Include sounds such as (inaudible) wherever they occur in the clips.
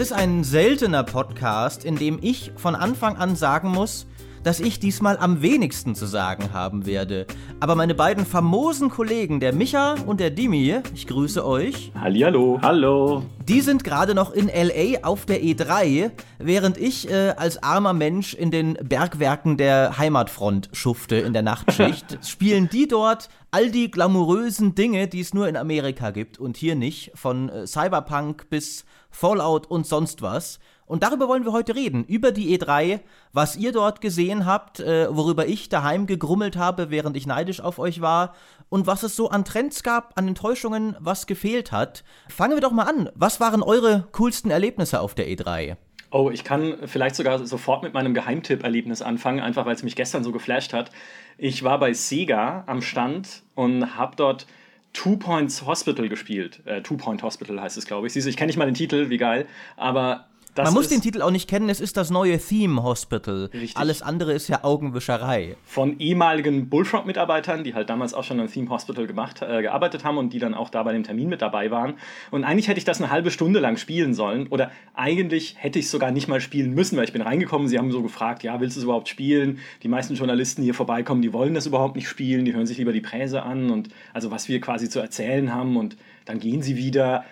ist ein seltener Podcast, in dem ich von Anfang an sagen muss, dass ich diesmal am wenigsten zu sagen haben werde. Aber meine beiden famosen Kollegen, der Micha und der Dimi, ich grüße euch. Hallihallo. Hallo. Die sind gerade noch in LA auf der E3, während ich äh, als armer Mensch in den Bergwerken der Heimatfront schufte in der Nachtschicht. (laughs) Spielen die dort all die glamourösen Dinge, die es nur in Amerika gibt und hier nicht, von äh, Cyberpunk bis Fallout und sonst was. Und darüber wollen wir heute reden, über die E3, was ihr dort gesehen habt, äh, worüber ich daheim gegrummelt habe, während ich neidisch auf euch war und was es so an Trends gab, an Enttäuschungen, was gefehlt hat. Fangen wir doch mal an. Was waren eure coolsten Erlebnisse auf der E3? Oh, ich kann vielleicht sogar sofort mit meinem Geheimtipp-Erlebnis anfangen, einfach weil es mich gestern so geflasht hat. Ich war bei Sega am Stand und habe dort Two Points Hospital gespielt. Äh, Two Point Hospital heißt es, glaube ich. Siehst du, ich kenne nicht mal den Titel, wie geil. Aber das Man muss den Titel auch nicht kennen, es ist das neue Theme Hospital. Richtig. Alles andere ist ja Augenwischerei. Von ehemaligen Bullfrog-Mitarbeitern, die halt damals auch schon am Theme Hospital gemacht, äh, gearbeitet haben und die dann auch da bei dem Termin mit dabei waren. Und eigentlich hätte ich das eine halbe Stunde lang spielen sollen. Oder eigentlich hätte ich es sogar nicht mal spielen müssen, weil ich bin reingekommen, sie haben so gefragt, ja, willst du es überhaupt spielen? Die meisten Journalisten, die hier vorbeikommen, die wollen das überhaupt nicht spielen, die hören sich lieber die Präse an und also was wir quasi zu erzählen haben und dann gehen sie wieder.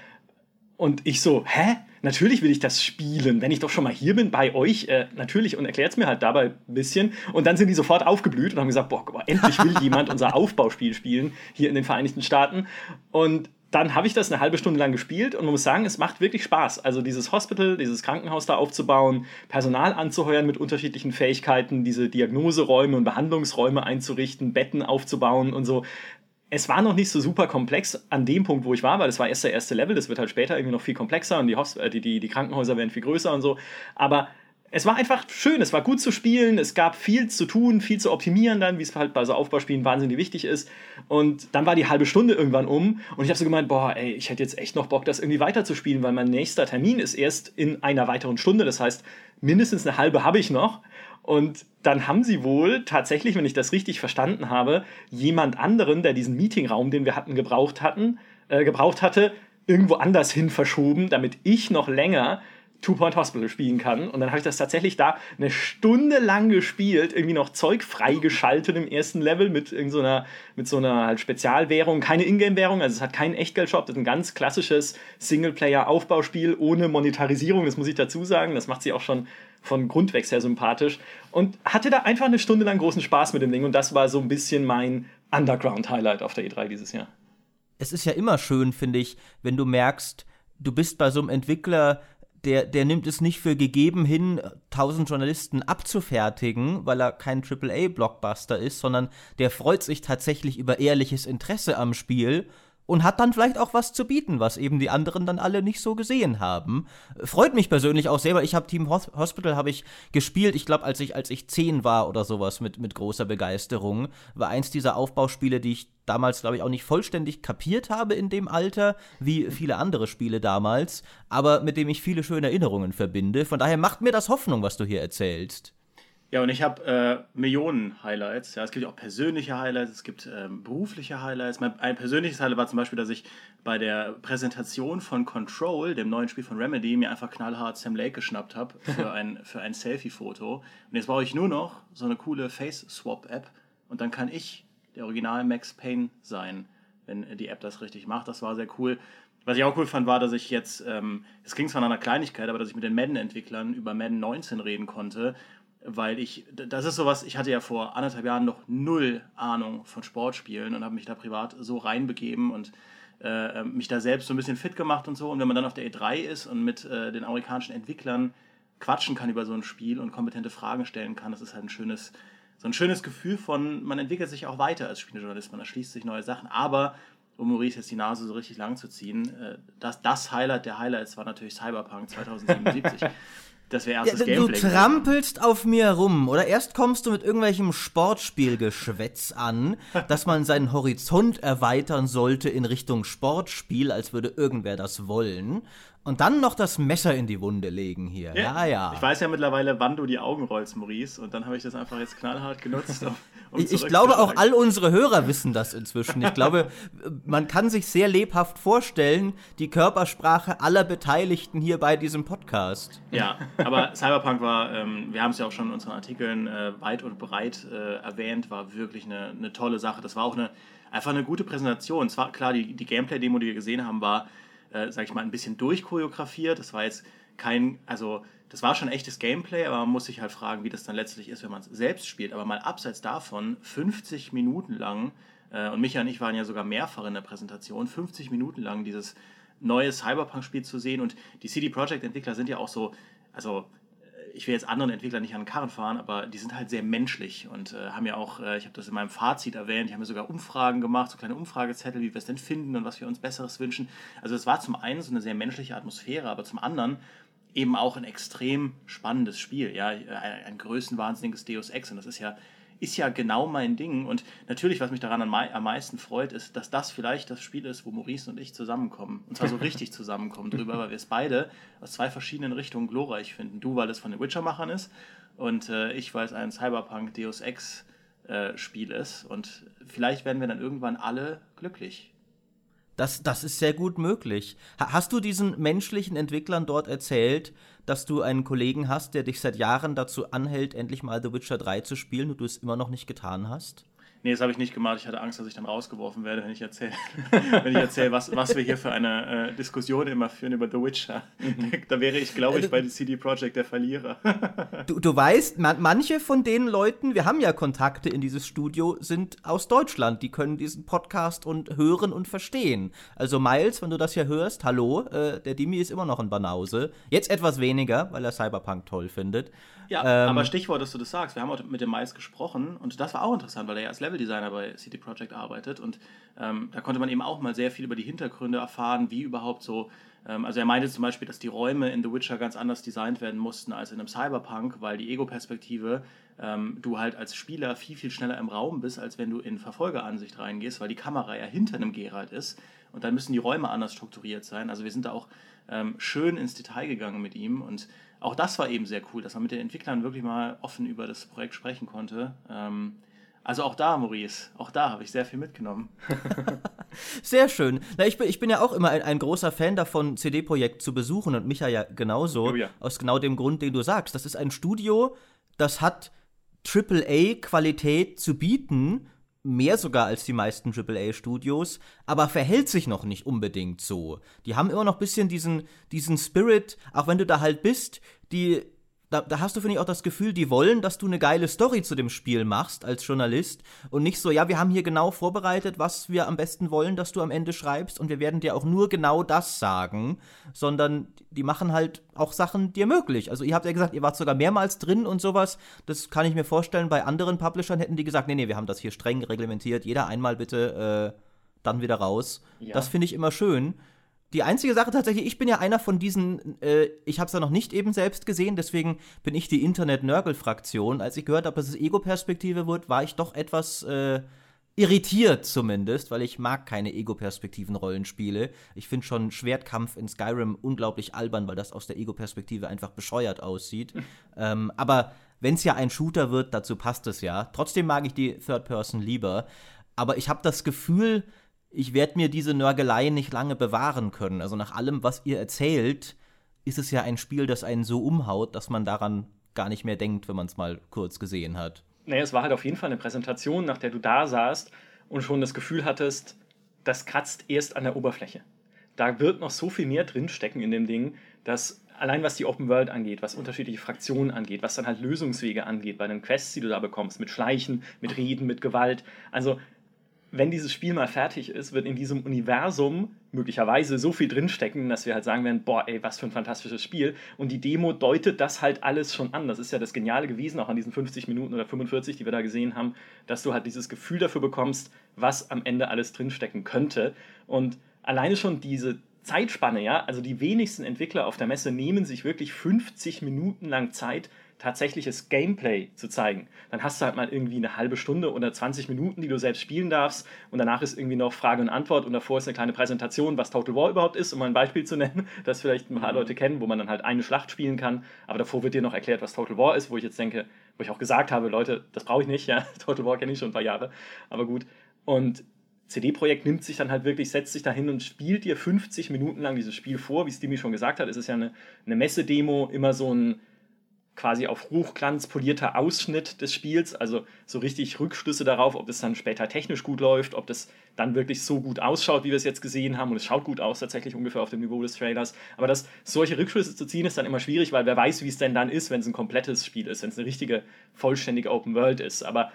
Und ich so, hä? Natürlich will ich das spielen, wenn ich doch schon mal hier bin bei euch, äh, natürlich, und erklärt es mir halt dabei ein bisschen. Und dann sind die sofort aufgeblüht und haben gesagt, boah, boah endlich will (laughs) jemand unser Aufbauspiel spielen hier in den Vereinigten Staaten. Und dann habe ich das eine halbe Stunde lang gespielt und man muss sagen, es macht wirklich Spaß. Also dieses Hospital, dieses Krankenhaus da aufzubauen, Personal anzuheuern mit unterschiedlichen Fähigkeiten, diese Diagnoseräume und Behandlungsräume einzurichten, Betten aufzubauen und so es war noch nicht so super komplex an dem Punkt, wo ich war, weil das war erst der erste Level, das wird halt später irgendwie noch viel komplexer und die, Host äh, die, die, die Krankenhäuser werden viel größer und so. Aber es war einfach schön, es war gut zu spielen, es gab viel zu tun, viel zu optimieren dann, wie es halt bei so Aufbauspielen wahnsinnig wichtig ist. Und dann war die halbe Stunde irgendwann um und ich habe so gemeint, boah, ey, ich hätte jetzt echt noch Bock, das irgendwie weiterzuspielen, weil mein nächster Termin ist erst in einer weiteren Stunde. Das heißt, mindestens eine halbe habe ich noch. Und dann haben sie wohl tatsächlich, wenn ich das richtig verstanden habe, jemand anderen, der diesen Meetingraum, den wir hatten, gebraucht hatten, äh, gebraucht hatte, irgendwo anders hin verschoben, damit ich noch länger Two Point Hospital spielen kann. Und dann habe ich das tatsächlich da eine Stunde lang gespielt, irgendwie noch Zeug freigeschaltet im ersten Level mit irgendeiner so so einer halt Spezialwährung, keine Ingame-Währung, also es hat keinen Echtgeldshop, das ist ein ganz klassisches Singleplayer-Aufbauspiel ohne Monetarisierung, das muss ich dazu sagen. Das macht sie auch schon von Grund weg sehr sympathisch. Und hatte da einfach eine Stunde lang großen Spaß mit dem Ding und das war so ein bisschen mein Underground-Highlight auf der E3 dieses Jahr. Es ist ja immer schön, finde ich, wenn du merkst, du bist bei so einem Entwickler, der, der nimmt es nicht für gegeben hin, tausend Journalisten abzufertigen, weil er kein AAA-Blockbuster ist, sondern der freut sich tatsächlich über ehrliches Interesse am Spiel und hat dann vielleicht auch was zu bieten, was eben die anderen dann alle nicht so gesehen haben. Freut mich persönlich auch sehr, weil ich habe Team Hospital habe ich gespielt, ich glaube, als ich als ich zehn war oder sowas mit mit großer Begeisterung, war eins dieser Aufbauspiele, die ich damals glaube ich auch nicht vollständig kapiert habe in dem Alter, wie viele andere Spiele damals, aber mit dem ich viele schöne Erinnerungen verbinde. Von daher macht mir das Hoffnung, was du hier erzählst. Ja, und ich habe äh, Millionen Highlights. Ja, es gibt auch persönliche Highlights, es gibt ähm, berufliche Highlights. Mein, ein persönliches Highlight war zum Beispiel, dass ich bei der Präsentation von Control, dem neuen Spiel von Remedy, mir einfach knallhart Sam Lake geschnappt habe für (laughs) ein, für ein Selfie-Foto. Und jetzt brauche ich nur noch so eine coole Face-Swap-App und dann kann ich der Original Max Payne sein, wenn die App das richtig macht. Das war sehr cool. Was ich auch cool fand, war, dass ich jetzt, ähm, es ähm, klingt zwar nach einer Kleinigkeit, aber dass ich mit den Madden-Entwicklern über Madden 19 reden konnte weil ich, das ist sowas, ich hatte ja vor anderthalb Jahren noch null Ahnung von Sportspielen und habe mich da privat so reinbegeben und äh, mich da selbst so ein bisschen fit gemacht und so. Und wenn man dann auf der E3 ist und mit äh, den amerikanischen Entwicklern quatschen kann über so ein Spiel und kompetente Fragen stellen kann, das ist halt ein schönes, so ein schönes Gefühl von, man entwickelt sich auch weiter als Spielejournalist, man erschließt sich neue Sachen, aber um Maurice jetzt die Nase so richtig lang zu ziehen, äh, das, das Highlight der Highlights war natürlich Cyberpunk (laughs) 2077. Das wäre erstes ja, Gameplay. Du trampelst auf mir rum. Oder erst kommst du mit irgendwelchem Sportspielgeschwätz an, (laughs) dass man seinen Horizont erweitern sollte in Richtung Sportspiel, als würde irgendwer das wollen. Und dann noch das Messer in die Wunde legen hier. Ja, ja. ja. Ich weiß ja mittlerweile, wann du die Augen rollst, Maurice. Und dann habe ich das einfach jetzt knallhart genutzt. Um, um ich, ich glaube, auch all unsere Hörer wissen das inzwischen. Ich glaube, man kann sich sehr lebhaft vorstellen, die Körpersprache aller Beteiligten hier bei diesem Podcast. Ja, aber Cyberpunk war, ähm, wir haben es ja auch schon in unseren Artikeln äh, weit und breit äh, erwähnt, war wirklich eine, eine tolle Sache. Das war auch eine, einfach eine gute Präsentation. Zwar klar, die, die Gameplay-Demo, die wir gesehen haben, war äh, sag ich mal, ein bisschen durchchoreografiert. Das war jetzt kein, also das war schon echtes Gameplay, aber man muss sich halt fragen, wie das dann letztlich ist, wenn man es selbst spielt. Aber mal abseits davon, 50 Minuten lang, äh, und Micha und ich waren ja sogar mehrfach in der Präsentation, 50 Minuten lang dieses neue Cyberpunk-Spiel zu sehen. Und die CD Projekt-Entwickler sind ja auch so, also ich will jetzt anderen Entwicklern nicht an den Karren fahren, aber die sind halt sehr menschlich und äh, haben ja auch, äh, ich habe das in meinem Fazit erwähnt, die haben ja sogar Umfragen gemacht, so kleine Umfragezettel, wie wir es denn finden und was wir uns Besseres wünschen. Also es war zum einen so eine sehr menschliche Atmosphäre, aber zum anderen eben auch ein extrem spannendes Spiel, ja, ein, ein größenwahnsinniges Deus Ex und das ist ja ist ja genau mein Ding. Und natürlich, was mich daran am meisten freut, ist, dass das vielleicht das Spiel ist, wo Maurice und ich zusammenkommen. Und zwar so (laughs) richtig zusammenkommen drüber, weil wir es beide aus zwei verschiedenen Richtungen glorreich finden. Du, weil es von den Witcher-Machern ist und äh, ich, weil es ein Cyberpunk Deus Ex äh, Spiel ist. Und vielleicht werden wir dann irgendwann alle glücklich. Das, das ist sehr gut möglich. Hast du diesen menschlichen Entwicklern dort erzählt, dass du einen Kollegen hast, der dich seit Jahren dazu anhält, endlich mal The Witcher 3 zu spielen und du es immer noch nicht getan hast? Nee, das habe ich nicht gemacht. Ich hatte Angst, dass ich dann rausgeworfen werde, wenn ich erzähle, (laughs) wenn ich erzähle, was, was wir hier für eine äh, Diskussion immer führen über The Witcher. Mhm. Da wäre ich, glaube ich, also bei der CD Projekt der Verlierer. (laughs) du, du weißt, man, manche von den Leuten, wir haben ja Kontakte in dieses Studio, sind aus Deutschland. Die können diesen Podcast und hören und verstehen. Also Miles, wenn du das hier hörst, hallo, äh, der Dimi ist immer noch ein Banause. Jetzt etwas weniger, weil er Cyberpunk toll findet. Ja, ähm, aber Stichwort, dass du das sagst. Wir haben auch mit dem Mais gesprochen und das war auch interessant, weil er ja als Leveldesigner bei CD Projekt arbeitet und ähm, da konnte man eben auch mal sehr viel über die Hintergründe erfahren, wie überhaupt so. Ähm, also er meinte zum Beispiel, dass die Räume in The Witcher ganz anders designt werden mussten als in einem Cyberpunk, weil die Ego-Perspektive ähm, du halt als Spieler viel, viel schneller im Raum bist, als wenn du in Verfolgeransicht reingehst, weil die Kamera ja hinter einem Geralt ist und dann müssen die Räume anders strukturiert sein. Also wir sind da auch ähm, schön ins Detail gegangen mit ihm und auch das war eben sehr cool, dass man mit den Entwicklern wirklich mal offen über das Projekt sprechen konnte. Ähm, also auch da, Maurice, auch da habe ich sehr viel mitgenommen. (laughs) sehr schön. Na, ich, bin, ich bin ja auch immer ein, ein großer Fan davon, CD-Projekt zu besuchen und Micha ja genauso. Oh ja. Aus genau dem Grund, den du sagst. Das ist ein Studio, das hat AAA-Qualität zu bieten mehr sogar als die meisten AAA-Studios, aber verhält sich noch nicht unbedingt so. Die haben immer noch ein bisschen diesen, diesen Spirit, auch wenn du da halt bist, die da, da hast du, finde ich, auch das Gefühl, die wollen, dass du eine geile Story zu dem Spiel machst als Journalist und nicht so, ja, wir haben hier genau vorbereitet, was wir am besten wollen, dass du am Ende schreibst und wir werden dir auch nur genau das sagen, sondern die machen halt auch Sachen dir möglich. Also ihr habt ja gesagt, ihr wart sogar mehrmals drin und sowas. Das kann ich mir vorstellen, bei anderen Publishern hätten die gesagt, nee, nee, wir haben das hier streng reglementiert, jeder einmal bitte äh, dann wieder raus. Ja. Das finde ich immer schön. Die einzige Sache tatsächlich, ich bin ja einer von diesen, äh, ich habe es ja noch nicht eben selbst gesehen, deswegen bin ich die Internet-Nörgel-Fraktion. Als ich gehört habe, dass es Ego-Perspektive wird, war ich doch etwas äh, irritiert zumindest, weil ich mag keine Ego-Perspektiven-Rollenspiele. Ich finde schon Schwertkampf in Skyrim unglaublich albern, weil das aus der Ego-Perspektive einfach bescheuert aussieht. (laughs) ähm, aber wenn es ja ein Shooter wird, dazu passt es ja. Trotzdem mag ich die Third Person lieber. Aber ich habe das Gefühl, ich werde mir diese Nörgelei nicht lange bewahren können. Also nach allem, was ihr erzählt, ist es ja ein Spiel, das einen so umhaut, dass man daran gar nicht mehr denkt, wenn man es mal kurz gesehen hat. Naja, es war halt auf jeden Fall eine Präsentation, nach der du da saßt und schon das Gefühl hattest, das kratzt erst an der Oberfläche. Da wird noch so viel mehr drinstecken in dem Ding, dass allein was die Open World angeht, was unterschiedliche Fraktionen angeht, was dann halt Lösungswege angeht bei den Quests, die du da bekommst, mit Schleichen, mit Reden, mit Gewalt. Also wenn dieses Spiel mal fertig ist, wird in diesem Universum möglicherweise so viel drinstecken, dass wir halt sagen werden, boah, ey, was für ein fantastisches Spiel. Und die Demo deutet das halt alles schon an. Das ist ja das Geniale gewesen, auch an diesen 50 Minuten oder 45, die wir da gesehen haben, dass du halt dieses Gefühl dafür bekommst, was am Ende alles drinstecken könnte. Und alleine schon diese Zeitspanne, ja, also die wenigsten Entwickler auf der Messe nehmen sich wirklich 50 Minuten lang Zeit, tatsächliches Gameplay zu zeigen. Dann hast du halt mal irgendwie eine halbe Stunde oder 20 Minuten, die du selbst spielen darfst und danach ist irgendwie noch Frage und Antwort und davor ist eine kleine Präsentation, was Total War überhaupt ist, um mal ein Beispiel zu (laughs) nennen, das vielleicht ein paar Leute kennen, wo man dann halt eine Schlacht spielen kann, aber davor wird dir noch erklärt, was Total War ist, wo ich jetzt denke, wo ich auch gesagt habe, Leute, das brauche ich nicht, ja, (laughs) Total War kenne ich schon ein paar Jahre, aber gut. Und CD-Projekt nimmt sich dann halt wirklich, setzt sich dahin und spielt dir 50 Minuten lang dieses Spiel vor. Wie Stimi schon gesagt hat, es ist ja eine, eine Messe-Demo, immer so ein quasi auf Hochglanz polierter Ausschnitt des Spiels, also so richtig Rückschlüsse darauf, ob es dann später technisch gut läuft, ob das dann wirklich so gut ausschaut, wie wir es jetzt gesehen haben. Und es schaut gut aus, tatsächlich ungefähr auf dem Niveau des Trailers. Aber das, solche Rückschlüsse zu ziehen, ist dann immer schwierig, weil wer weiß, wie es denn dann ist, wenn es ein komplettes Spiel ist, wenn es eine richtige, vollständige Open World ist. Aber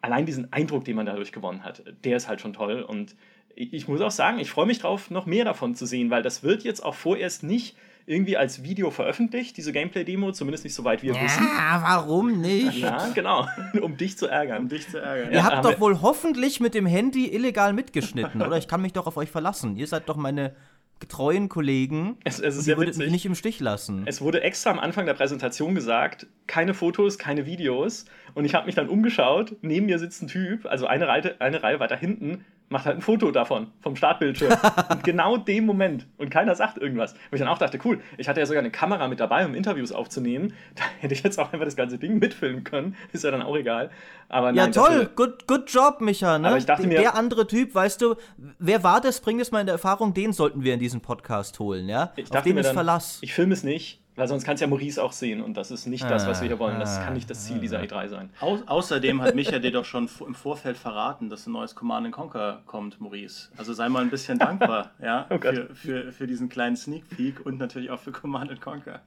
allein diesen Eindruck, den man dadurch gewonnen hat, der ist halt schon toll. Und ich muss auch sagen, ich freue mich drauf, noch mehr davon zu sehen, weil das wird jetzt auch vorerst nicht irgendwie als Video veröffentlicht, diese Gameplay-Demo, zumindest nicht so weit wir ja, wissen. Ja, warum nicht? Ja, genau, (laughs) um dich zu ärgern. Um dich zu ärgern. Ihr Ja, habt doch wohl hoffentlich mit dem Handy illegal mitgeschnitten, oder? Ich kann mich doch auf euch verlassen. Ihr seid doch meine getreuen Kollegen. Es, es ist sehr ihr würdet mich nicht im Stich lassen. Es wurde extra am Anfang der Präsentation gesagt, keine Fotos, keine Videos. Und ich habe mich dann umgeschaut, neben mir sitzt ein Typ, also eine Reihe, eine Reihe weiter hinten, macht halt ein Foto davon, vom Startbildschirm. (laughs) und genau dem Moment. Und keiner sagt irgendwas. Wo ich dann auch dachte, cool, ich hatte ja sogar eine Kamera mit dabei, um Interviews aufzunehmen. (laughs) Da hätte ich jetzt auch einfach das ganze Ding mitfilmen können. (laughs) Ist ja dann auch egal. Aber ja, nein, toll, good, good job, Micha. Ne? Aber ich dachte der, mir- der andere Typ, weißt du, wer war das? Bring das mal in der Erfahrung, den sollten wir in diesen Podcast holen, ja? Ich Auf dachte den mir ist dann, Verlass. ich filme es nicht, weil sonst kann es ja Maurice auch sehen. Und das ist nicht das, was wir hier wollen. Das Ah, kann nicht das Ziel dieser E3 sein. Au außerdem hat Micha dir doch schon im Vorfeld verraten, dass ein neues Command Conquer kommt, Maurice. Also sei mal ein bisschen dankbar, (laughs) ja, Oh für, für, für diesen kleinen Sneak Peek und natürlich auch für Command Conquer.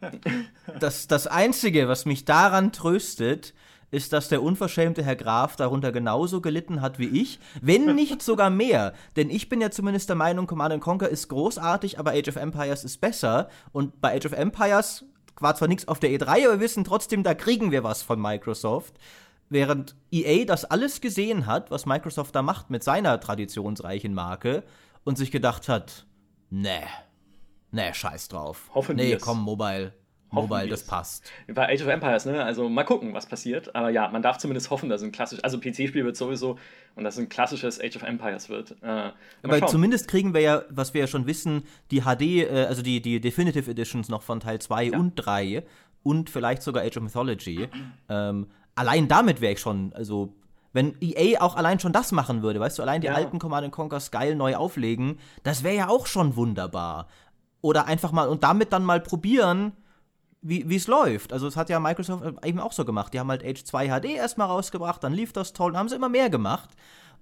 Das, das Einzige, was mich daran tröstet, ist, dass der unverschämte Herr Graf darunter genauso gelitten hat wie ich, wenn nicht sogar mehr. Denn ich bin ja zumindest der Meinung, Command Conquer ist großartig, aber Age of Empires ist besser. Und bei Age of Empires war zwar nichts auf der E3, aber wir wissen trotzdem, da kriegen wir was von Microsoft. Während EA das alles gesehen hat, was Microsoft da macht mit seiner traditionsreichen Marke und sich gedacht hat, nee, nee, scheiß drauf. Hoffen nee, komm, Mobile. Mobile, das passt. Bei Age of Empires, ne? Also mal gucken, was passiert. Aber ja, man darf zumindest hoffen, dass ein klassisches, also PC-Spiel wird sowieso und dass ein klassisches Age of Empires wird. Äh, Aber schauen. zumindest kriegen wir ja, was wir ja schon wissen, die HD, äh, also die, die Definitive Editions noch von Teil 2 und 3 und vielleicht sogar Age of Mythology. Ähm, allein damit wäre ich schon, also wenn EA auch allein schon das machen würde, weißt du, allein die Ja. alten Command Conquers geil neu auflegen, das wäre ja auch schon wunderbar. Oder einfach mal und damit dann mal probieren, wie es läuft. Also, es hat ja Microsoft eben auch so gemacht. Die haben halt Age 2 HD erstmal rausgebracht, dann lief das toll, dann haben sie immer mehr gemacht.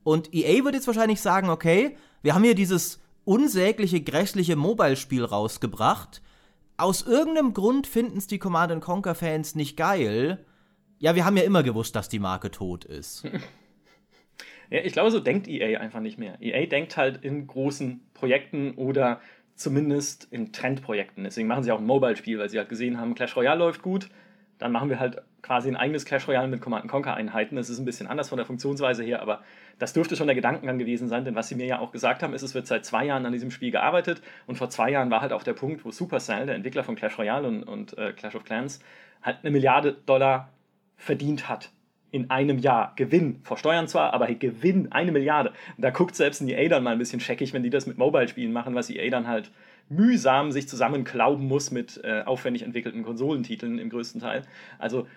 Und EA wird jetzt wahrscheinlich sagen, okay, wir haben hier dieses unsägliche, grässliche Mobile-Spiel rausgebracht. Aus irgendeinem Grund finden es die Command Conquer-Fans nicht geil. Ja, wir haben ja immer gewusst, dass die Marke tot ist. (laughs) Ja, ich glaube, so denkt EA einfach nicht mehr. EA denkt halt in großen Projekten oder zumindest in Trendprojekten. Deswegen machen sie auch ein Mobile-Spiel, weil sie halt gesehen haben, Clash Royale läuft gut. Dann machen wir halt quasi ein eigenes Clash Royale mit Command Conquer Einheiten. Das ist ein bisschen anders von der Funktionsweise her, aber das dürfte schon der Gedankengang gewesen sein, denn was sie mir ja auch gesagt haben, ist, es wird seit zwei Jahren an diesem Spiel gearbeitet und vor zwei Jahren war halt auch der Punkt, wo Supercell, der Entwickler von Clash Royale und, und äh, Clash of Clans, halt eine Milliarde Dollar verdient hat in einem Jahr. Gewinn, vor Steuern zwar, aber Gewinn, eine Milliarde. Da guckt selbst ein EA dann mal ein bisschen scheckig, wenn die das mit Mobile-Spielen machen, was EA dann halt mühsam sich zusammenklauben muss mit äh, aufwendig entwickelten Konsolentiteln im größten Teil. Also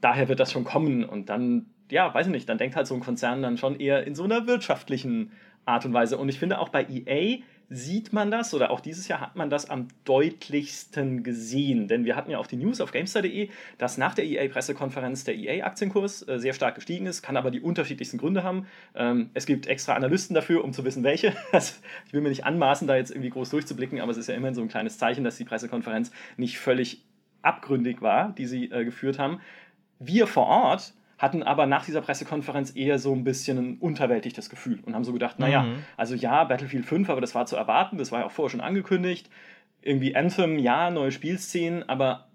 daher wird das schon kommen und dann, ja, weiß ich nicht, dann denkt halt so ein Konzern dann schon eher in so einer wirtschaftlichen Art und Weise. Und ich finde auch bei EA sieht man das oder auch dieses Jahr hat man das am deutlichsten gesehen. Denn wir hatten ja auch die News auf GameStar.de, dass nach der EA-Pressekonferenz der EA-Aktienkurs äh, sehr stark gestiegen ist, kann aber die unterschiedlichsten Gründe haben. Ähm, es gibt extra Analysten dafür, um zu wissen, welche. (laughs) Ich will mir nicht anmaßen, da jetzt irgendwie groß durchzublicken, aber es ist ja immerhin so ein kleines Zeichen, dass die Pressekonferenz nicht völlig abgründig war, die sie äh, geführt haben. Wir vor Ort hatten aber nach dieser Pressekonferenz eher so ein bisschen ein unterwältigtes Gefühl und haben so gedacht, naja, Mhm. also ja, Battlefield 5, aber das war zu erwarten, das war ja auch vorher schon angekündigt. Irgendwie Anthem, ja, neue Spielszenen, aber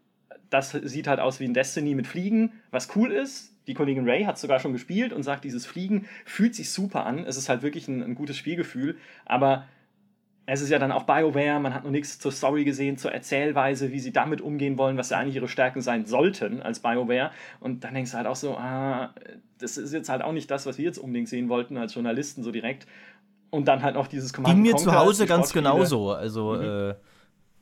das sieht halt aus wie ein Destiny mit Fliegen, was cool ist. Die Kollegin Ray hat sogar schon gespielt und sagt, dieses Fliegen fühlt sich super an. Es ist halt wirklich ein, ein gutes Spielgefühl, aber es ist ja dann auch BioWare, man hat noch nichts zur Story gesehen, zur Erzählweise, wie sie damit umgehen wollen, was ja eigentlich ihre Stärken sein sollten als BioWare. Und dann denkst du halt auch so, ah, das ist jetzt halt auch nicht das, was wir jetzt unbedingt sehen wollten als Journalisten so direkt. Und dann halt noch dieses Command Ging mir zu Hause ganz genauso, also mhm. äh,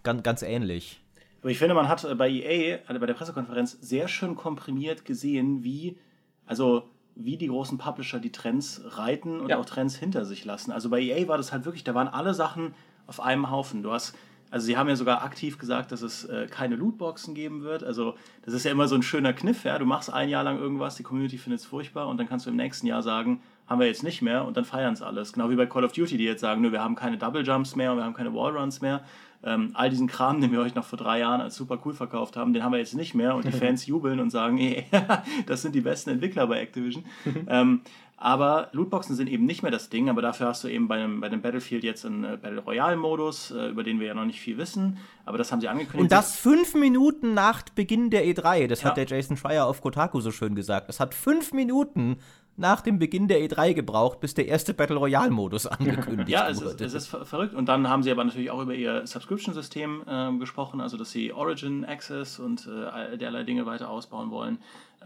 ganz, ganz ähnlich. Aber ich finde, man hat bei EA, also bei der Pressekonferenz, sehr schön komprimiert gesehen, wie, also wie die großen Publisher die Trends reiten und ja. auch Trends hinter sich lassen. Also bei EA war das halt wirklich, da waren alle Sachen auf einem Haufen. Du hast, also sie haben ja sogar aktiv gesagt, dass es äh, keine Lootboxen geben wird. Also das ist ja immer so ein schöner Kniff, ja. Du machst ein Jahr lang irgendwas, die Community findet es furchtbar und dann kannst du im nächsten Jahr sagen, haben wir jetzt nicht mehr und dann feiern es alles. Genau wie bei Call of Duty, die jetzt sagen, nö, wir haben keine Double Jumps mehr und wir haben keine Wallruns mehr. Ähm, all diesen Kram, den wir euch noch vor drei Jahren als super cool verkauft haben, den haben wir jetzt nicht mehr und die (laughs) Fans jubeln und sagen, ey, (laughs) das sind die besten Entwickler bei Activision. (laughs) ähm, aber Lootboxen sind eben nicht mehr das Ding, aber dafür hast du eben bei einem, bei einem Battlefield jetzt einen äh, Battle Royale-Modus, äh, über den wir ja noch nicht viel wissen, aber das haben sie angekündigt. Und das fünf Minuten nach Beginn der E3, das ja. hat der Jason Schreier auf Kotaku so schön gesagt. Es hat fünf Minuten nach dem Beginn der E3 gebraucht, bis der erste Battle Royale-Modus (laughs) angekündigt ja, es wurde. Ja, es ist verrückt. Und dann haben sie aber natürlich auch über ihr Subscription-System äh, gesprochen, also dass sie Origin Access und äh, derlei Dinge weiter ausbauen wollen.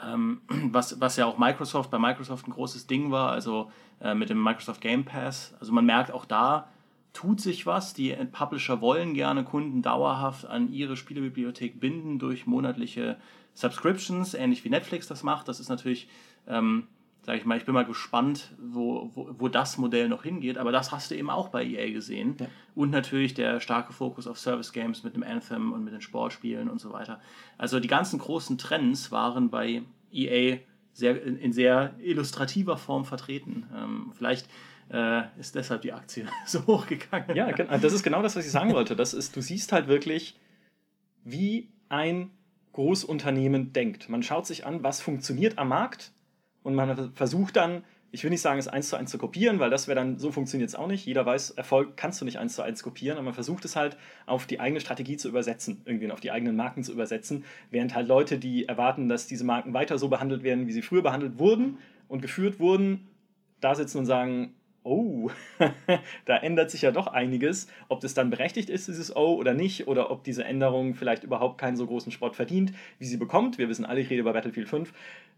Ähm, (clears throat) was, was ja auch Microsoft bei Microsoft ein großes Ding war, also äh, mit dem Microsoft Game Pass. Also man merkt auch da, tut sich was. Die Publisher wollen gerne Kunden dauerhaft an ihre Spielebibliothek binden durch monatliche Subscriptions, ähnlich wie Netflix das macht. Das ist natürlich ähm, sag ich mal, ich bin mal gespannt, wo, wo, wo das Modell noch hingeht, aber das hast du eben auch bei EA gesehen. Ja. Und natürlich der starke Fokus auf Service Games mit dem Anthem und mit den Sportspielen und so weiter. Also die ganzen großen Trends waren bei EA sehr, in, in sehr illustrativer Form vertreten. Ähm, vielleicht äh, ist deshalb die Aktie (laughs) so hochgegangen. Ja, das ist genau das, was ich sagen wollte. Das ist, du siehst halt wirklich, wie ein Großunternehmen denkt. Man schaut sich an, was funktioniert am Markt und man versucht dann, ich will nicht sagen, es eins zu eins zu kopieren, weil das wäre dann, so funktioniert es auch nicht. Jeder weiß, Erfolg kannst du nicht eins zu eins kopieren, aber man versucht es halt auf die eigene Strategie zu übersetzen, irgendwie auf die eigenen Marken zu übersetzen, während halt Leute, die erwarten, dass diese Marken weiter so behandelt werden, wie sie früher behandelt wurden und geführt wurden, da sitzen und sagen, oh, (laughs) da ändert sich ja doch einiges. Ob das dann berechtigt ist, dieses Oh oder nicht, oder ob diese Änderung vielleicht überhaupt keinen so großen Sport verdient, wie sie bekommt. Wir wissen alle, ich rede über Battlefield 5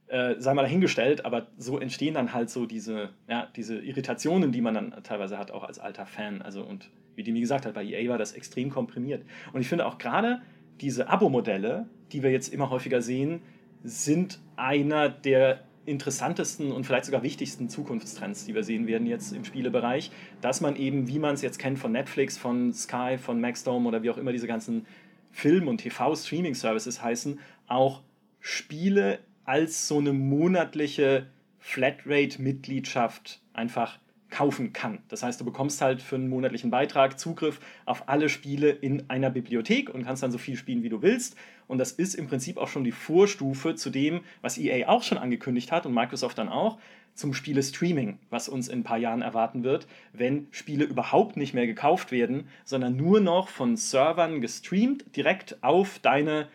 äh, sei mal dahingestellt, aber so entstehen dann halt so diese, ja, diese Irritationen, die man dann teilweise hat, auch als alter Fan. Also und wie Demi gesagt hat, bei EA war das extrem komprimiert. Und ich finde auch gerade diese Abo-Modelle, die wir jetzt immer häufiger sehen, sind einer der interessantesten und vielleicht sogar wichtigsten Zukunftstrends, die wir sehen werden jetzt im Spielebereich, dass man eben, wie man es jetzt kennt von Netflix, von Sky, von Maxdome oder wie auch immer diese ganzen Film- und TV-Streaming-Services heißen, auch Spiele als so eine monatliche Flatrate-Mitgliedschaft einfach kaufen kann. Das heißt, du bekommst halt für einen monatlichen Beitrag Zugriff auf alle Spiele in einer Bibliothek und kannst dann so viel spielen, wie du willst. Und das ist im Prinzip auch schon die Vorstufe zu dem, was EA auch schon angekündigt hat und Microsoft dann auch, zum Spiele-Streaming, was uns in ein paar Jahren erwarten wird, wenn Spiele überhaupt nicht mehr gekauft werden, sondern nur noch von Servern gestreamt direkt auf deine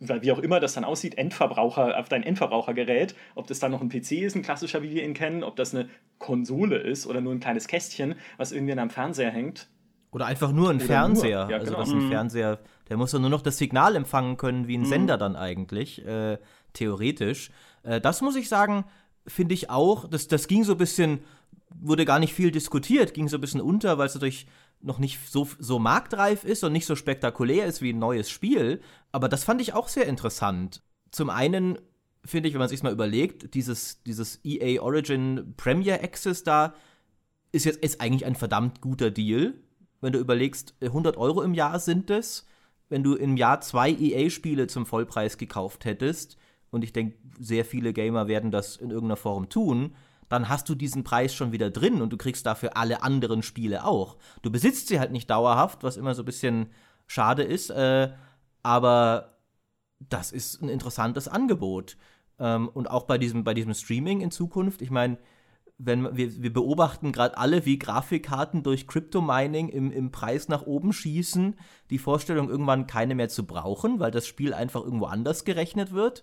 weil wie auch immer das dann aussieht, Endverbraucher, auf dein Endverbrauchergerät, ob das dann noch ein PC ist, ein klassischer, wie wir ihn kennen, ob das eine Konsole ist oder nur ein kleines Kästchen, was irgendwie an einem Fernseher hängt. Oder einfach nur ein oder Fernseher. Nur, ja, also genau. das ein mhm. Fernseher, der muss dann nur noch das Signal empfangen können, wie ein mhm. Sender dann eigentlich, äh, theoretisch. Äh, das muss ich sagen, finde ich auch, das, das ging so ein bisschen, wurde gar nicht viel diskutiert, ging so ein bisschen unter, weil es natürlich noch nicht so, so marktreif ist und nicht so spektakulär ist wie ein neues Spiel. Aber das fand ich auch sehr interessant. Zum einen finde ich, wenn man sich mal überlegt, dieses, dieses EA Origin Premier Access da ist jetzt ist eigentlich ein verdammt guter Deal. Wenn du überlegst, 100 Euro im Jahr sind es. Wenn du im Jahr zwei EA-Spiele zum Vollpreis gekauft hättest, und ich denke, sehr viele Gamer werden das in irgendeiner Form tun, dann hast du diesen Preis schon wieder drin und du kriegst dafür alle anderen Spiele auch. Du besitzt sie halt nicht dauerhaft, was immer so ein bisschen schade ist, äh, aber das ist ein interessantes Angebot. Ähm, und auch bei diesem, bei diesem Streaming in Zukunft, ich meine, wenn wir, wir beobachten gerade alle, wie Grafikkarten durch Crypto-Mining im, im Preis nach oben schießen, die Vorstellung, irgendwann keine mehr zu brauchen, weil das Spiel einfach irgendwo anders gerechnet wird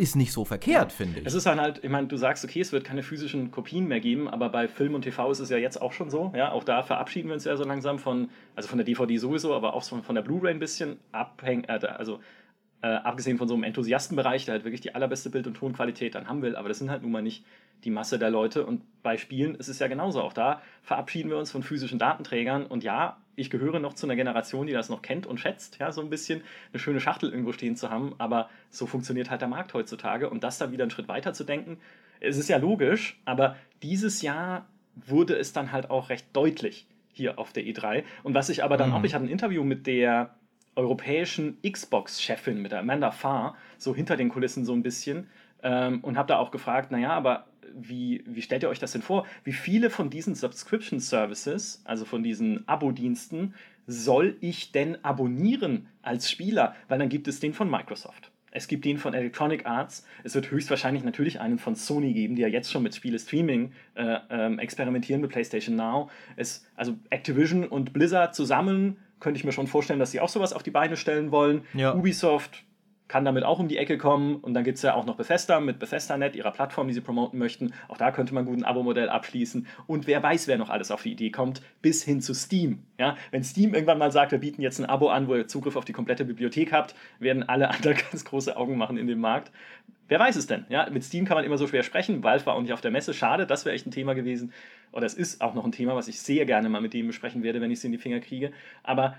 ist nicht so verkehrt, ja. finde ich. Es ist halt, ich meine, du sagst, okay, es wird keine physischen Kopien mehr geben, aber bei Film und TV ist es ja jetzt auch schon so. Ja, auch da verabschieden wir uns ja so langsam von, also von der DVD sowieso, aber auch von, von der Blu-ray ein bisschen abhängen, äh, also äh, abgesehen von so einem Enthusiastenbereich, der halt wirklich die allerbeste Bild- und Tonqualität dann haben will, aber das sind halt nun mal nicht die Masse der Leute. Und bei Spielen ist es ja genauso. Auch da verabschieden wir uns von physischen Datenträgern. Und ja, ich gehöre noch zu einer Generation, die das noch kennt und schätzt, ja, so ein bisschen eine schöne Schachtel irgendwo stehen zu haben. Aber so funktioniert halt der Markt heutzutage. Und das dann wieder einen Schritt weiter zu denken, es ist ja logisch, aber dieses Jahr wurde es dann halt auch recht deutlich hier auf der E3. Und was ich aber dann mhm. auch, ich hatte ein Interview mit der europäischen Xbox-Chefin, mit der Amanda Farr, so hinter den Kulissen so ein bisschen. Ähm, und habe da auch gefragt, naja, aber wie, wie stellt ihr euch das denn vor? Wie viele von diesen Subscription Services, also von diesen Abo-Diensten, soll ich denn abonnieren als Spieler? Weil dann gibt es den von Microsoft. Es gibt den von Electronic Arts. Es wird höchstwahrscheinlich natürlich einen von Sony geben, die ja jetzt schon mit Spiele-Streaming äh, ähm, experimentieren mit PlayStation Now. Es, also Activision und Blizzard zusammen könnte ich mir schon vorstellen, dass sie auch sowas auf die Beine stellen wollen. Ja. Ubisoft kann damit auch um die Ecke kommen. Und dann gibt es ja auch noch Bethesda mit BethesdaNet, ihrer Plattform, die sie promoten möchten. Auch da könnte man gut ein Abo-Modell abschließen. Und wer weiß, wer noch alles auf die Idee kommt, bis hin zu Steam. Ja, wenn Steam irgendwann mal sagt, wir bieten jetzt ein Abo an, wo ihr Zugriff auf die komplette Bibliothek habt, werden alle (laughs) anderen ganz große Augen machen in dem Markt. Wer weiß es denn? Ja, mit Steam kann man immer so schwer sprechen. Valve war auch nicht auf der Messe. Schade, das wäre echt ein Thema gewesen. Oder es ist auch noch ein Thema, was ich sehr gerne mal mit dem besprechen werde, wenn ich es in die Finger kriege. Aber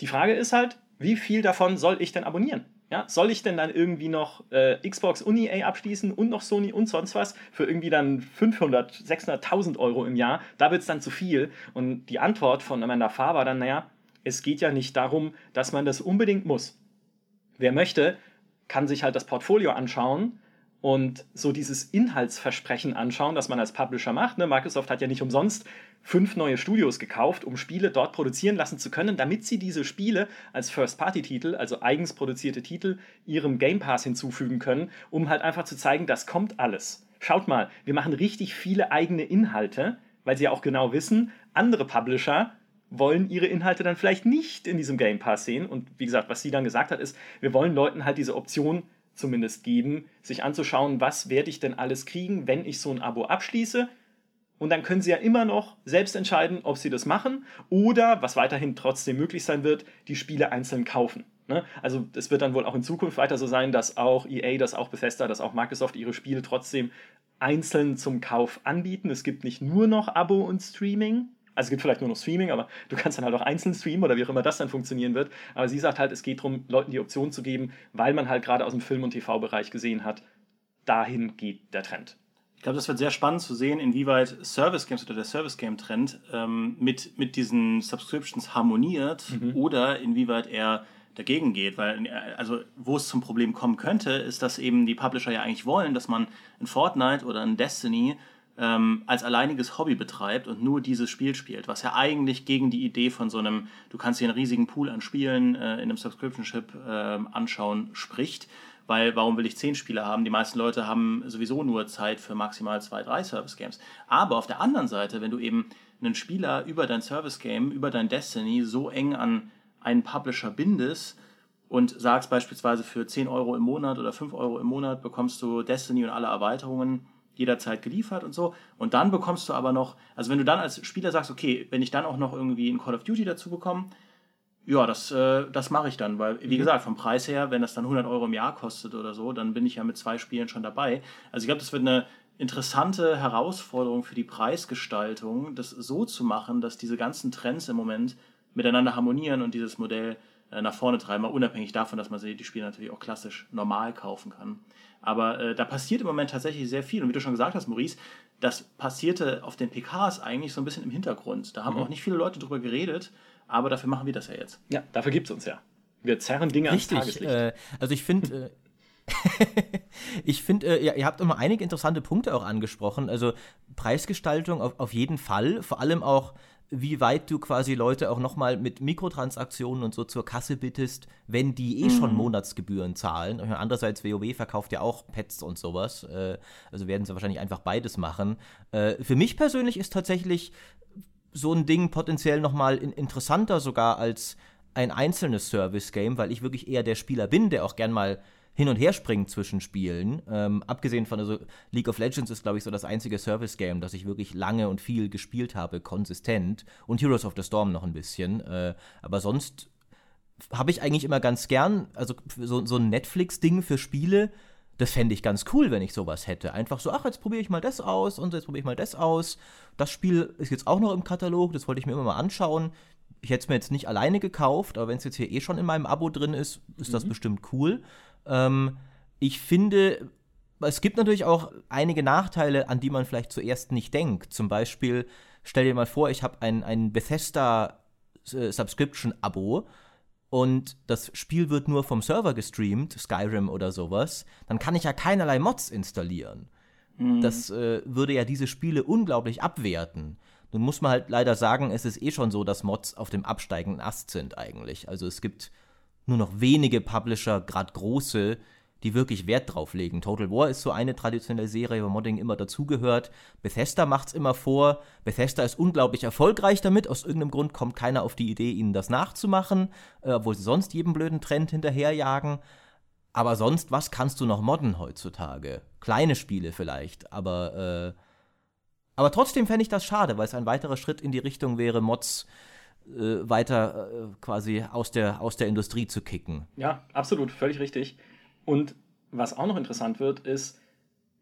die Frage ist halt, wie viel davon soll ich denn abonnieren? Ja, soll ich denn dann irgendwie noch äh, Xbox Uni A abschließen und noch Sony und sonst was für irgendwie dann 500, 600.000 Euro im Jahr? Da wird es dann zu viel. Und die Antwort von Amanda Farr war dann, naja, es geht ja nicht darum, dass man das unbedingt muss. Wer möchte, kann sich halt das Portfolio anschauen und so dieses Inhaltsversprechen anschauen, das man als Publisher macht. Ne? Microsoft hat ja nicht umsonst fünf neue Studios gekauft, um Spiele dort produzieren lassen zu können, damit sie diese Spiele als First-Party-Titel, also eigens produzierte Titel, ihrem Game Pass hinzufügen können, um halt einfach zu zeigen, das kommt alles. Schaut mal, wir machen richtig viele eigene Inhalte, weil sie ja auch genau wissen, andere Publisher wollen ihre Inhalte dann vielleicht nicht in diesem Game Pass sehen. Und wie gesagt, was sie dann gesagt hat, ist, wir wollen Leuten halt diese Option zumindest geben, sich anzuschauen, was werde ich denn alles kriegen, wenn ich so ein Abo abschließe und dann können Sie ja immer noch selbst entscheiden, ob Sie das machen oder, was weiterhin trotzdem möglich sein wird, die Spiele einzeln kaufen. Ne? Also es wird dann wohl auch in Zukunft weiter so sein, dass auch EA, dass auch Bethesda, dass auch Microsoft ihre Spiele trotzdem einzeln zum Kauf anbieten. Es gibt nicht nur noch Abo und Streaming. Also es gibt vielleicht nur noch Streaming, aber du kannst dann halt auch einzeln streamen oder wie auch immer das dann funktionieren wird. Aber sie sagt halt, es geht darum, Leuten die Option zu geben, weil man halt gerade aus dem Film- und TV-Bereich gesehen hat, dahin geht der Trend. Ich glaube, das wird sehr spannend zu sehen, inwieweit Service Games oder der Service Game Trend ähm, mit, mit diesen Subscriptions harmoniert mhm. oder inwieweit er dagegen geht, weil also wo es zum Problem kommen könnte, ist, dass eben die Publisher ja eigentlich wollen, dass man ein Fortnite oder ein Destiny ähm, als alleiniges Hobby betreibt und nur dieses Spiel spielt, was ja eigentlich gegen die Idee von so einem, du kannst dir einen riesigen Pool an Spielen äh, in einem Subscription-Ship äh, anschauen, spricht weil warum will ich zehn Spiele haben? Die meisten Leute haben sowieso nur Zeit für maximal zwei, drei Service Games. Aber auf der anderen Seite, wenn du eben einen Spieler über dein Service Game, über dein Destiny so eng an einen Publisher bindest und sagst beispielsweise für 10 Euro im Monat oder 5 Euro im Monat bekommst du Destiny und alle Erweiterungen jederzeit geliefert und so. Und dann bekommst du aber noch, also wenn du dann als Spieler sagst, okay, wenn ich dann auch noch irgendwie ein Call of Duty dazu bekomme, ja, das, äh, das mache ich dann, weil, wie mhm. gesagt, vom Preis her, wenn das dann 100 Euro im Jahr kostet oder so, dann bin ich ja mit zwei Spielen schon dabei. Also ich glaube, das wird eine interessante Herausforderung für die Preisgestaltung, das so zu machen, dass diese ganzen Trends im Moment miteinander harmonieren und dieses Modell äh, nach vorne treiben, mal unabhängig davon, dass man die Spiele natürlich auch klassisch normal kaufen kann. Aber äh, da passiert im Moment tatsächlich sehr viel. Und wie du schon gesagt hast, Maurice, das passierte auf den PKs eigentlich so ein bisschen im Hintergrund. Da haben mhm. auch nicht viele Leute drüber geredet. Aber dafür machen wir das ja jetzt. Ja, dafür gibt es uns ja. Wir zerren Dinge Richtig, ans Tageslicht. Äh, also ich finde. Äh, (laughs) ich finde, äh, ihr habt immer einige interessante Punkte auch angesprochen. Also Preisgestaltung auf, auf jeden Fall. Vor allem auch, wie weit du quasi Leute auch nochmal mit Mikrotransaktionen und so zur Kasse bittest, wenn die eh mhm. schon Monatsgebühren zahlen. Und andererseits, WoW verkauft ja auch Pets und sowas. Äh, also werden sie wahrscheinlich einfach beides machen. Äh, für mich persönlich ist tatsächlich so ein Ding potenziell nochmal in, interessanter sogar als ein einzelnes Service-Game, weil ich wirklich eher der Spieler bin, der auch gern mal hin und her springen zwischen Spielen. Ähm, abgesehen von, also League of Legends ist, glaube ich, so das einzige Service-Game, das ich wirklich lange und viel gespielt habe, konsistent. Und Heroes of the Storm noch ein bisschen. Äh, aber sonst habe ich eigentlich immer ganz gern, also so, so ein Netflix-Ding für Spiele, das fände ich ganz cool, wenn ich sowas hätte. Einfach so, ach, jetzt probiere ich mal das aus und jetzt probiere ich mal das aus. Das Spiel ist jetzt auch noch im Katalog, das wollte ich mir immer mal anschauen. Ich hätte es mir jetzt nicht alleine gekauft, aber wenn es jetzt hier eh schon in meinem Abo drin ist, ist mhm. das bestimmt cool. Ähm, ich finde, es gibt natürlich auch einige Nachteile, an die man vielleicht zuerst nicht denkt. Zum Beispiel, stell dir mal vor, ich habe ein, ein Bethesda äh, und das Spiel wird nur vom Server gestreamt, Skyrim oder sowas, dann kann ich ja keinerlei Mods installieren. Mhm. Das äh, würde ja diese Spiele unglaublich abwerten. Nun muss man halt leider sagen, es ist eh schon so, dass Mods auf dem absteigenden Ast sind eigentlich. Also es gibt nur noch wenige Publisher, gerade große, die wirklich Wert drauf legen. Total War ist so eine traditionelle Serie, wo Modding immer dazugehört. Bethesda macht es immer vor. Bethesda ist unglaublich erfolgreich damit. Aus irgendeinem Grund kommt keiner auf die Idee, ihnen das nachzumachen, äh, obwohl sie sonst jedem blöden Trend hinterherjagen. Aber sonst, was kannst du noch modden heutzutage? Kleine Spiele vielleicht, aber, äh, aber trotzdem fände ich das schade, weil es ein weiterer Schritt in die Richtung wäre, Mods äh, weiter äh, quasi aus der, aus der Industrie zu kicken. Ja, absolut, völlig richtig. Und was auch noch interessant wird, ist,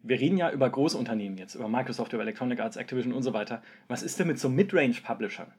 wir reden ja über große Unternehmen jetzt, über Microsoft, über Electronic Arts, Activision und so weiter. Was ist denn mit so Midrange-Publishern?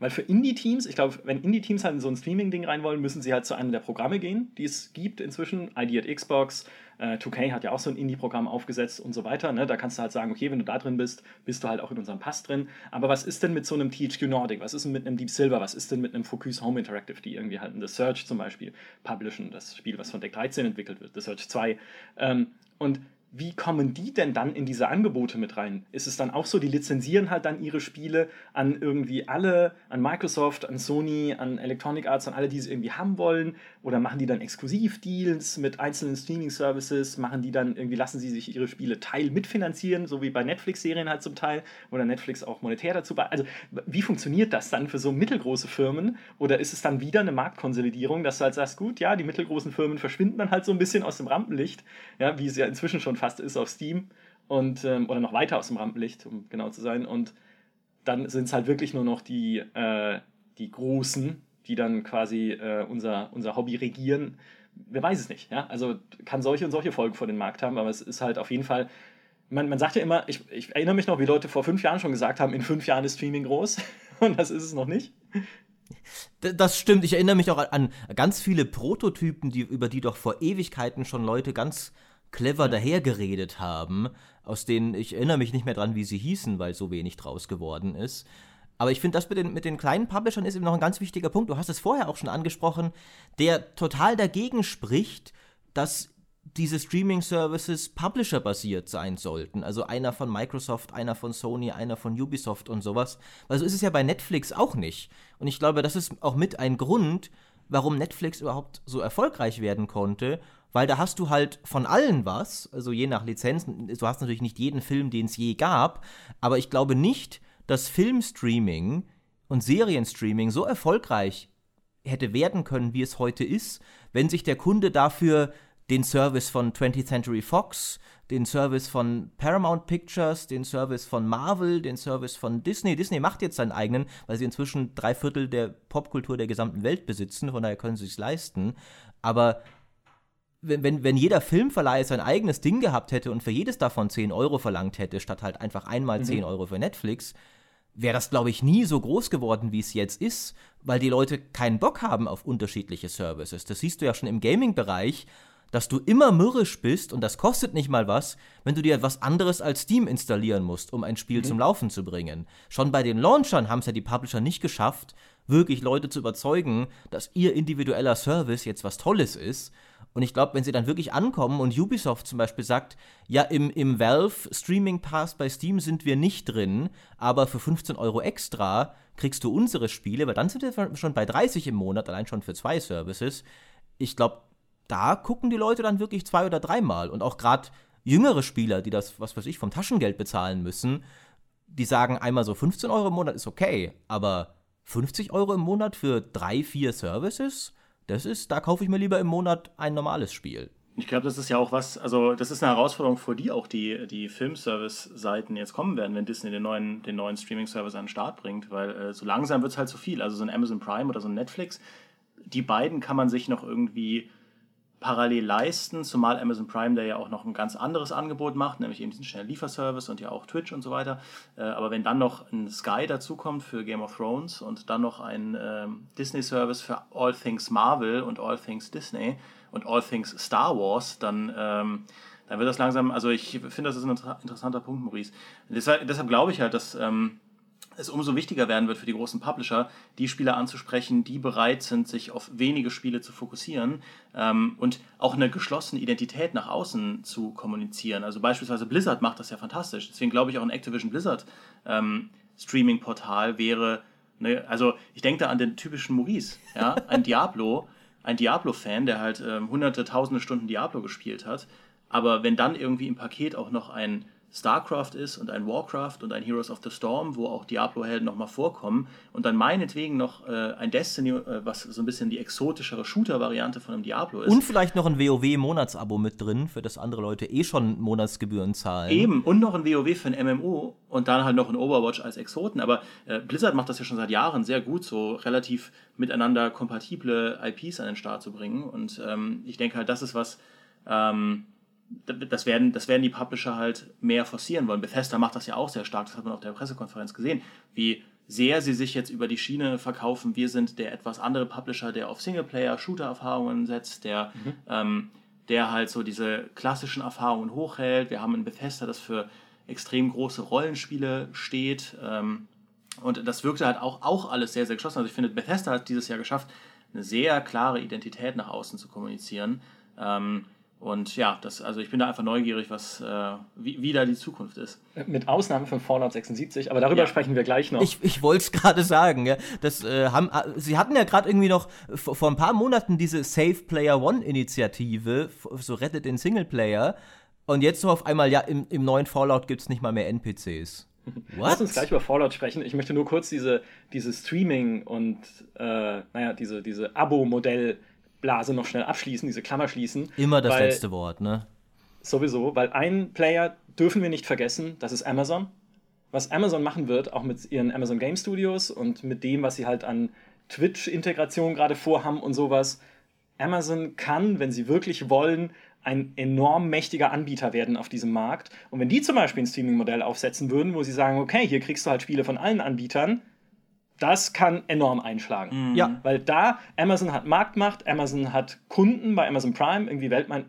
Weil für Indie-Teams, ich glaube, wenn Indie-Teams halt in so ein Streaming-Ding rein wollen, müssen sie halt zu einem der Programme gehen, die es gibt inzwischen. ID at Xbox, äh, 2K hat ja auch so ein Indie-Programm aufgesetzt und so weiter. Ne? Da kannst du halt sagen, okay, wenn du da drin bist, bist du halt auch in unserem Pass drin. Aber was ist denn mit so einem THQ Nordic? Was ist denn mit einem Deep Silver? Was ist denn mit einem Focus Home Interactive, die irgendwie halt in The Search zum Beispiel publishen, das Spiel, was von Deck 13 entwickelt wird, The Search 2. Ähm, und wie kommen die denn dann in diese Angebote mit rein? Ist es dann auch so, die lizenzieren halt dann ihre Spiele an irgendwie alle, an Microsoft, an Sony, an Electronic Arts, an alle, die sie irgendwie haben wollen? Oder machen die dann Exklusivdeals mit einzelnen Streaming-Services? Machen die dann irgendwie, lassen sie sich ihre Spiele teil mitfinanzieren, so wie bei Netflix-Serien halt zum Teil? Oder Netflix auch monetär dazu? Also, wie funktioniert das dann für so mittelgroße Firmen? Oder ist es dann wieder eine Marktkonsolidierung, dass du halt sagst, gut, ja, die mittelgroßen Firmen verschwinden dann halt so ein bisschen aus dem Rampenlicht, ja, wie es ja inzwischen schon fast ist auf Steam und ähm, oder noch weiter aus dem Rampenlicht, um genau zu sein. Und dann sind es halt wirklich nur noch die, äh, die Großen, die dann quasi äh, unser, unser Hobby regieren. Wer weiß es nicht. Ja? Also kann solche und solche Folgen vor den Markt haben, aber es ist halt auf jeden Fall. Man, man sagt ja immer, ich, ich erinnere mich noch, wie Leute vor fünf Jahren schon gesagt haben, in fünf Jahren ist Streaming groß. (laughs) Und das ist es noch nicht. Das stimmt. Ich erinnere mich auch an ganz viele Prototypen, die, über die doch vor Ewigkeiten schon Leute ganz clever dahergeredet haben, aus denen ich erinnere mich nicht mehr dran, wie sie hießen, weil so wenig draus geworden ist. Aber ich finde, das mit den, mit den kleinen Publishern ist eben noch ein ganz wichtiger Punkt. Du hast es vorher auch schon angesprochen, der total dagegen spricht, dass diese Streaming-Services Publisher-basiert sein sollten. Also einer von Microsoft, einer von Sony, einer von Ubisoft und sowas. Weil so ist es ja bei Netflix auch nicht. Und ich glaube, das ist auch mit ein Grund, warum Netflix überhaupt so erfolgreich werden konnte weil da hast du halt von allen was, also je nach Lizenzen. Du hast natürlich nicht jeden Film, den es je gab, aber ich glaube nicht, dass Filmstreaming und Serienstreaming so erfolgreich hätte werden können, wie es heute ist, wenn sich der Kunde dafür den Service von 20th Century Fox, den Service von Paramount Pictures, den Service von Marvel, den Service von Disney. Disney macht jetzt seinen eigenen, weil sie inzwischen drei Viertel der Popkultur der gesamten Welt besitzen, von daher können sie es leisten. Aber wenn, wenn, wenn jeder Filmverleih sein eigenes Ding gehabt hätte und für jedes davon 10 Euro verlangt hätte, statt halt einfach einmal mhm. 10 Euro für Netflix, wäre das, glaube ich, nie so groß geworden, wie es jetzt ist, weil die Leute keinen Bock haben auf unterschiedliche Services. Das siehst du ja schon im Gaming-Bereich, dass du immer mürrisch bist und das kostet nicht mal was, wenn du dir was anderes als Steam installieren musst, um ein Spiel mhm. zum Laufen zu bringen. Schon bei den Launchern haben es ja die Publisher nicht geschafft, wirklich Leute zu überzeugen, dass ihr individueller Service jetzt was Tolles ist. Und ich glaube, wenn sie dann wirklich ankommen und Ubisoft zum Beispiel sagt, ja, im, im Valve Streaming Pass bei Steam sind wir nicht drin, aber für 15 Euro extra kriegst du unsere Spiele, weil dann sind wir schon bei 30 im Monat, allein schon für zwei Services. Ich glaube, da gucken die Leute dann wirklich zwei oder dreimal. Und auch gerade jüngere Spieler, die das, was weiß ich, vom Taschengeld bezahlen müssen, die sagen einmal so 15 Euro im Monat ist okay, aber 50 Euro im Monat für drei, vier Services? Das ist, da kaufe ich mir lieber im Monat ein normales Spiel. Ich glaube, das ist ja auch was, also das ist eine Herausforderung, vor die auch die, die Filmservice-Seiten jetzt kommen werden, wenn Disney den neuen, den neuen Streaming-Service an den Start bringt, weil äh, so langsam wird es halt zu viel. Also so ein Amazon Prime oder so ein Netflix, die beiden kann man sich noch irgendwie parallel leisten, zumal Amazon Prime da ja auch noch ein ganz anderes Angebot macht, nämlich eben diesen schnellen Lieferservice und ja auch Twitch und so weiter. Äh, aber wenn dann noch ein Sky dazukommt für Game of Thrones und dann noch ein ähm, Disney-Service für All Things Marvel und All Things Disney und All Things Star Wars, dann, ähm, dann wird das langsam, also ich finde, das ist ein interessanter Punkt, Maurice. Deshalb, deshalb glaube ich halt, dass ähm, es umso wichtiger werden wird für die großen Publisher, die Spieler anzusprechen, die bereit sind, sich auf wenige Spiele zu fokussieren ähm, und auch eine geschlossene Identität nach außen zu kommunizieren. Also beispielsweise Blizzard macht das ja fantastisch. Deswegen glaube ich auch ein Activision Blizzard ähm, Streaming-Portal wäre, ne, also ich denke da an den typischen Maurice, ja, (laughs) ein Diablo, ein Diablo-Fan, der halt ähm, hunderte, tausende Stunden Diablo gespielt hat. Aber wenn dann irgendwie im Paket auch noch ein StarCraft ist und ein Warcraft und ein Heroes of the Storm, wo auch Diablo-Helden nochmal vorkommen und dann meinetwegen noch äh, ein Destiny, äh, was so ein bisschen die exotischere Shooter-Variante von einem Diablo ist. Und vielleicht noch ein WoW-Monatsabo mit drin, für das andere Leute eh schon Monatsgebühren zahlen. Eben, und noch ein WoW für ein MMO und dann halt noch ein Overwatch als Exoten. Aber äh, Blizzard macht das ja schon seit Jahren sehr gut, so relativ miteinander kompatible IPs an den Start zu bringen. Und ähm, ich denke halt, das ist was. Ähm, das werden, das werden die Publisher halt mehr forcieren wollen. Bethesda macht das ja auch sehr stark, das hat man auf der Pressekonferenz gesehen, wie sehr sie sich jetzt über die Schiene verkaufen. Wir sind der etwas andere Publisher, der auf Singleplayer-Shooter-Erfahrungen setzt, der, mhm. ähm, der halt so diese klassischen Erfahrungen hochhält. Wir haben ein Bethesda, das für extrem große Rollenspiele steht. Ähm, und das wirkte halt auch, auch alles sehr, sehr geschlossen. Also ich finde, Bethesda hat dieses Jahr geschafft, eine sehr klare Identität nach außen zu kommunizieren. Ähm, und ja, das, also ich bin da einfach neugierig, was, äh, wie, wie da die Zukunft ist. Mit Ausnahme von Fallout 76, aber darüber ja. sprechen wir gleich noch. Ich, ich wollte es (laughs) gerade sagen, ja. Das, äh, haben, äh, Sie hatten ja gerade irgendwie noch vor, vor, ein paar Monaten diese Save Player One-Initiative, so rettet den Singleplayer. Und jetzt so auf einmal, ja, im, im neuen Fallout gibt es nicht mal mehr NPCs. What? Lass uns gleich über Fallout sprechen. Ich möchte nur kurz diese, diese Streaming und äh, naja, diese, diese Abo-Modell- Blase noch schnell abschließen, diese Klammer schließen. Immer das weil, letzte Wort, ne? Sowieso, weil ein Player dürfen wir nicht vergessen, das ist Amazon. Was Amazon machen wird, auch mit ihren Amazon Game Studios und mit dem, was sie halt an Twitch-Integration gerade vorhaben und sowas. Amazon kann, wenn sie wirklich wollen, ein enorm mächtiger Anbieter werden auf diesem Markt. Und wenn die zum Beispiel ein Streaming-Modell aufsetzen würden, wo sie sagen, okay, hier kriegst du halt Spiele von allen Anbietern, das kann enorm einschlagen. Mhm. Ja. Weil da, Amazon hat Marktmacht, Amazon hat Kunden bei Amazon Prime, irgendwie weltweit,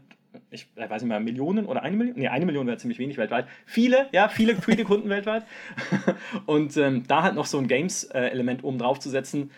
ich weiß nicht mehr, Millionen oder eine Million? Nee, eine Million wäre ziemlich wenig weltweit. Viele, ja, viele, (laughs) viele Kunden weltweit. (laughs) Und ähm, da halt noch so ein Games-Element oben drauf zu setzen,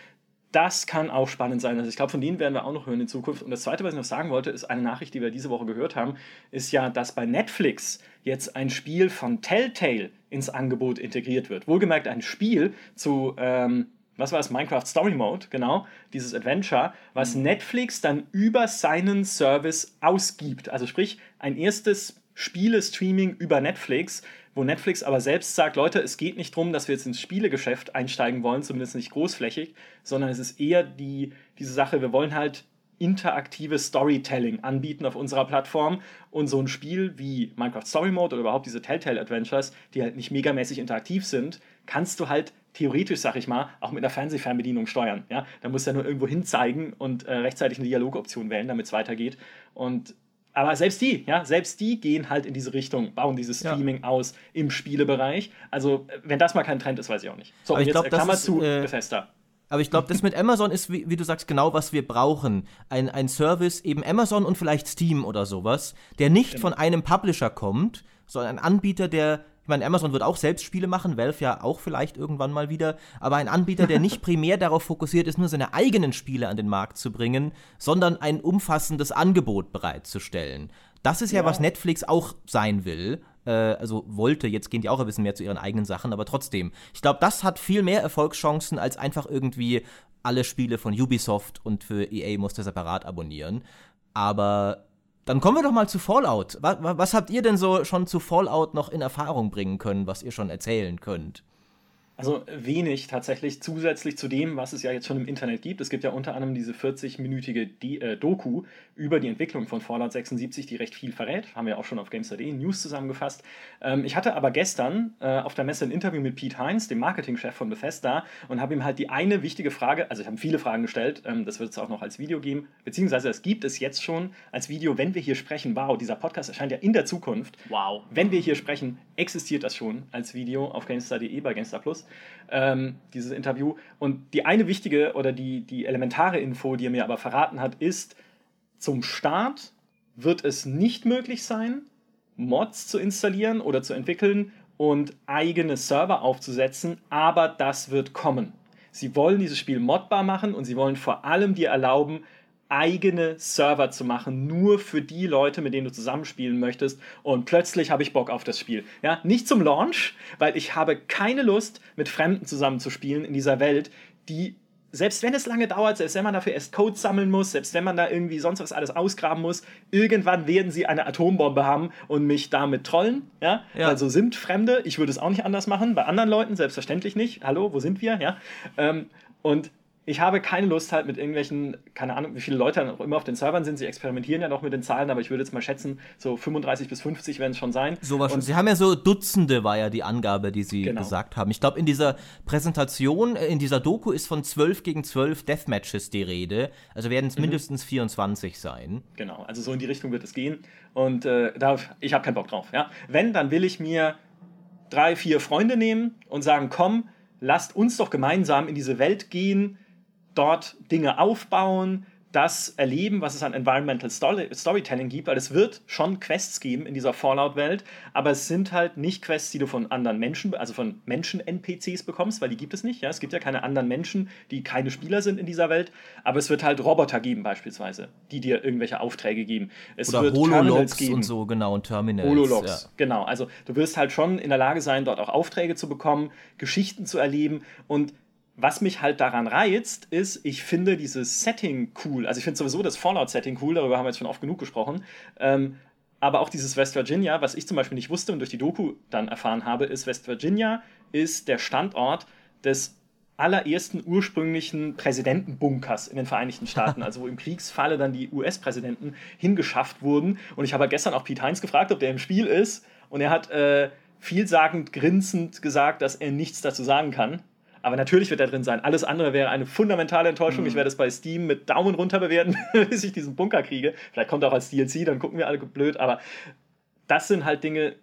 das kann auch spannend sein. Also ich glaube, von denen werden wir auch noch hören in Zukunft. Und das Zweite, was ich noch sagen wollte, ist eine Nachricht, die wir diese Woche gehört haben, ist ja, dass bei Netflix jetzt ein Spiel von Telltale ins Angebot integriert wird. Wohlgemerkt ein Spiel zu, ähm, was war es, Minecraft Story Mode, genau, dieses Adventure, was mhm. Netflix dann über seinen Service ausgibt. Also sprich, ein erstes Spiele-Streaming über Netflix, wo Netflix aber selbst sagt, Leute, es geht nicht darum, dass wir jetzt ins Spielegeschäft einsteigen wollen, zumindest nicht großflächig, sondern es ist eher die, diese Sache, wir wollen halt interaktives Storytelling anbieten auf unserer Plattform und so ein Spiel wie Minecraft Story Mode oder überhaupt diese Telltale Adventures, die halt nicht megamäßig interaktiv sind, kannst du halt theoretisch, sag ich mal, auch mit einer Fernsehfernbedienung steuern. Ja? Da musst du ja nur irgendwo hinzeigen und äh, rechtzeitig eine Dialogoption wählen, damit es weitergeht. Und aber selbst die, ja, selbst die gehen halt in diese Richtung, bauen dieses Streaming ja. aus im Spielebereich. Also, wenn das mal kein Trend ist, weiß ich auch nicht. So, aber und jetzt glaub, Klammer ist, zu äh, Bethesda. Aber ich glaube, das mit Amazon ist, wie, wie, du sagst, genau, was wir brauchen. Ein, ein Service, eben Amazon und vielleicht Steam oder sowas, der nicht genau. von einem Publisher kommt, sondern ein Anbieter, der ich meine, Amazon wird auch selbst Spiele machen, Valve ja auch vielleicht irgendwann mal wieder, aber ein Anbieter, der nicht (laughs) primär darauf fokussiert ist, nur seine eigenen Spiele an den Markt zu bringen, sondern ein umfassendes Angebot bereitzustellen. Das ist ja, ja. was Netflix auch sein will äh, also wollte, jetzt gehen die auch ein bisschen mehr zu ihren eigenen Sachen, aber trotzdem. Ich glaube, das hat viel mehr Erfolgschancen, als einfach irgendwie alle Spiele von Ubisoft und für EA musste separat abonnieren. Aber dann kommen wir doch mal zu Fallout. Was, was, habt ihr denn so schon zu Fallout noch in Erfahrung bringen können, was ihr schon erzählen könnt? Also wenig tatsächlich zusätzlich zu dem, was es ja jetzt schon im Internet gibt. Es gibt ja unter anderem diese 40-minütige äh, Doku über die Entwicklung von Fallout 76, die recht viel verrät. Haben wir auch schon auf Games.de News zusammengefasst. Ähm, ich hatte aber gestern äh, auf der Messe ein Interview mit Pete Heinz, dem Marketingchef von Bethesda, und habe ihm halt die eine wichtige Frage, also ich habe viele Fragen gestellt, ähm, das wird es auch noch als Video geben, beziehungsweise es gibt es jetzt schon als Video, wenn wir hier sprechen. Wow, dieser Podcast erscheint ja in der Zukunft. Wow. Wenn wir hier sprechen, existiert das schon als Video auf GameStar.de bei GameStar Plus ähm, dieses Interview. Und die eine wichtige oder die, die elementare Info, die er mir aber verraten hat, ist, zum Start wird es nicht möglich sein, Mods zu installieren oder zu entwickeln und eigene Server aufzusetzen, aber das wird kommen. Sie wollen dieses Spiel modbar machen und sie wollen vor allem dir erlauben, eigene Server zu machen, nur für die Leute, mit denen du zusammenspielen möchtest. Und plötzlich habe ich Bock auf das Spiel. Ja, nicht zum Launch, weil ich habe keine Lust, mit Fremden zusammenzuspielen in dieser Welt, die selbst wenn es lange dauert, selbst wenn man dafür erst Code sammeln muss, selbst wenn man da irgendwie sonst was alles ausgraben muss, irgendwann werden sie eine Atombombe haben und mich damit trollen. Ja? ja. Also sind Fremde, ich würde es auch nicht anders machen, bei anderen Leuten selbstverständlich nicht. Hallo, wo sind wir? Ja? Ähm, und ich habe keine Lust halt mit irgendwelchen, keine Ahnung, wie viele Leute noch immer auf den Servern sind. Sie experimentieren ja noch mit den Zahlen, aber ich würde jetzt mal schätzen, so 35 bis 50 werden es schon sein. So war schon. Sie haben ja so Dutzende, war ja die Angabe, die Sie genau. gesagt haben. Ich glaube, in dieser Präsentation, äh, in dieser Doku ist von 12 gegen 12 Deathmatches die Rede. Also werden es mhm. mindestens 24 sein. Genau, also so in die Richtung wird es gehen. Und äh, da, ich habe keinen Bock drauf. Ja? Wenn, dann will ich mir drei, vier Freunde nehmen und sagen, komm, lasst uns doch gemeinsam in diese Welt gehen, dort Dinge aufbauen, das erleben, was es an Environmental Story Storytelling gibt, weil es wird schon Quests geben in dieser Fallout-Welt, aber es sind halt nicht Quests, die du von anderen Menschen, also von Menschen-NPCs bekommst, weil die gibt es nicht. Ja? Es gibt ja keine anderen Menschen, die keine Spieler sind in dieser Welt, aber es wird halt Roboter geben beispielsweise, die dir irgendwelche Aufträge geben. Es Oder wird Holologs geben. und so, genau, und Terminals. Holologs, ja. genau. Also du wirst halt schon in der Lage sein, dort auch Aufträge zu bekommen, Geschichten zu erleben und was mich halt daran reizt, ist, ich finde dieses Setting cool. Also ich finde sowieso das Fallout-Setting cool, darüber haben wir jetzt schon oft genug gesprochen. Ähm, aber auch dieses West Virginia, was ich zum Beispiel nicht wusste und durch die Doku dann erfahren habe, ist, West Virginia ist der Standort des allerersten ursprünglichen Präsidentenbunkers in den Vereinigten Staaten, (laughs) also wo im Kriegsfalle dann die US-Präsidenten hingeschafft wurden. Und ich habe gestern auch Pete Heinz gefragt, ob der im Spiel ist. Und er hat äh, vielsagend grinsend gesagt, dass er nichts dazu sagen kann. Aber natürlich wird er drin sein. Alles andere wäre eine fundamentale Enttäuschung. Mhm. Ich werde es bei Steam mit Daumen runter bewerten, (laughs) bis ich diesen Bunker kriege. Vielleicht kommt er auch als DLC, dann gucken wir alle blöd. Aber das sind halt Dinge,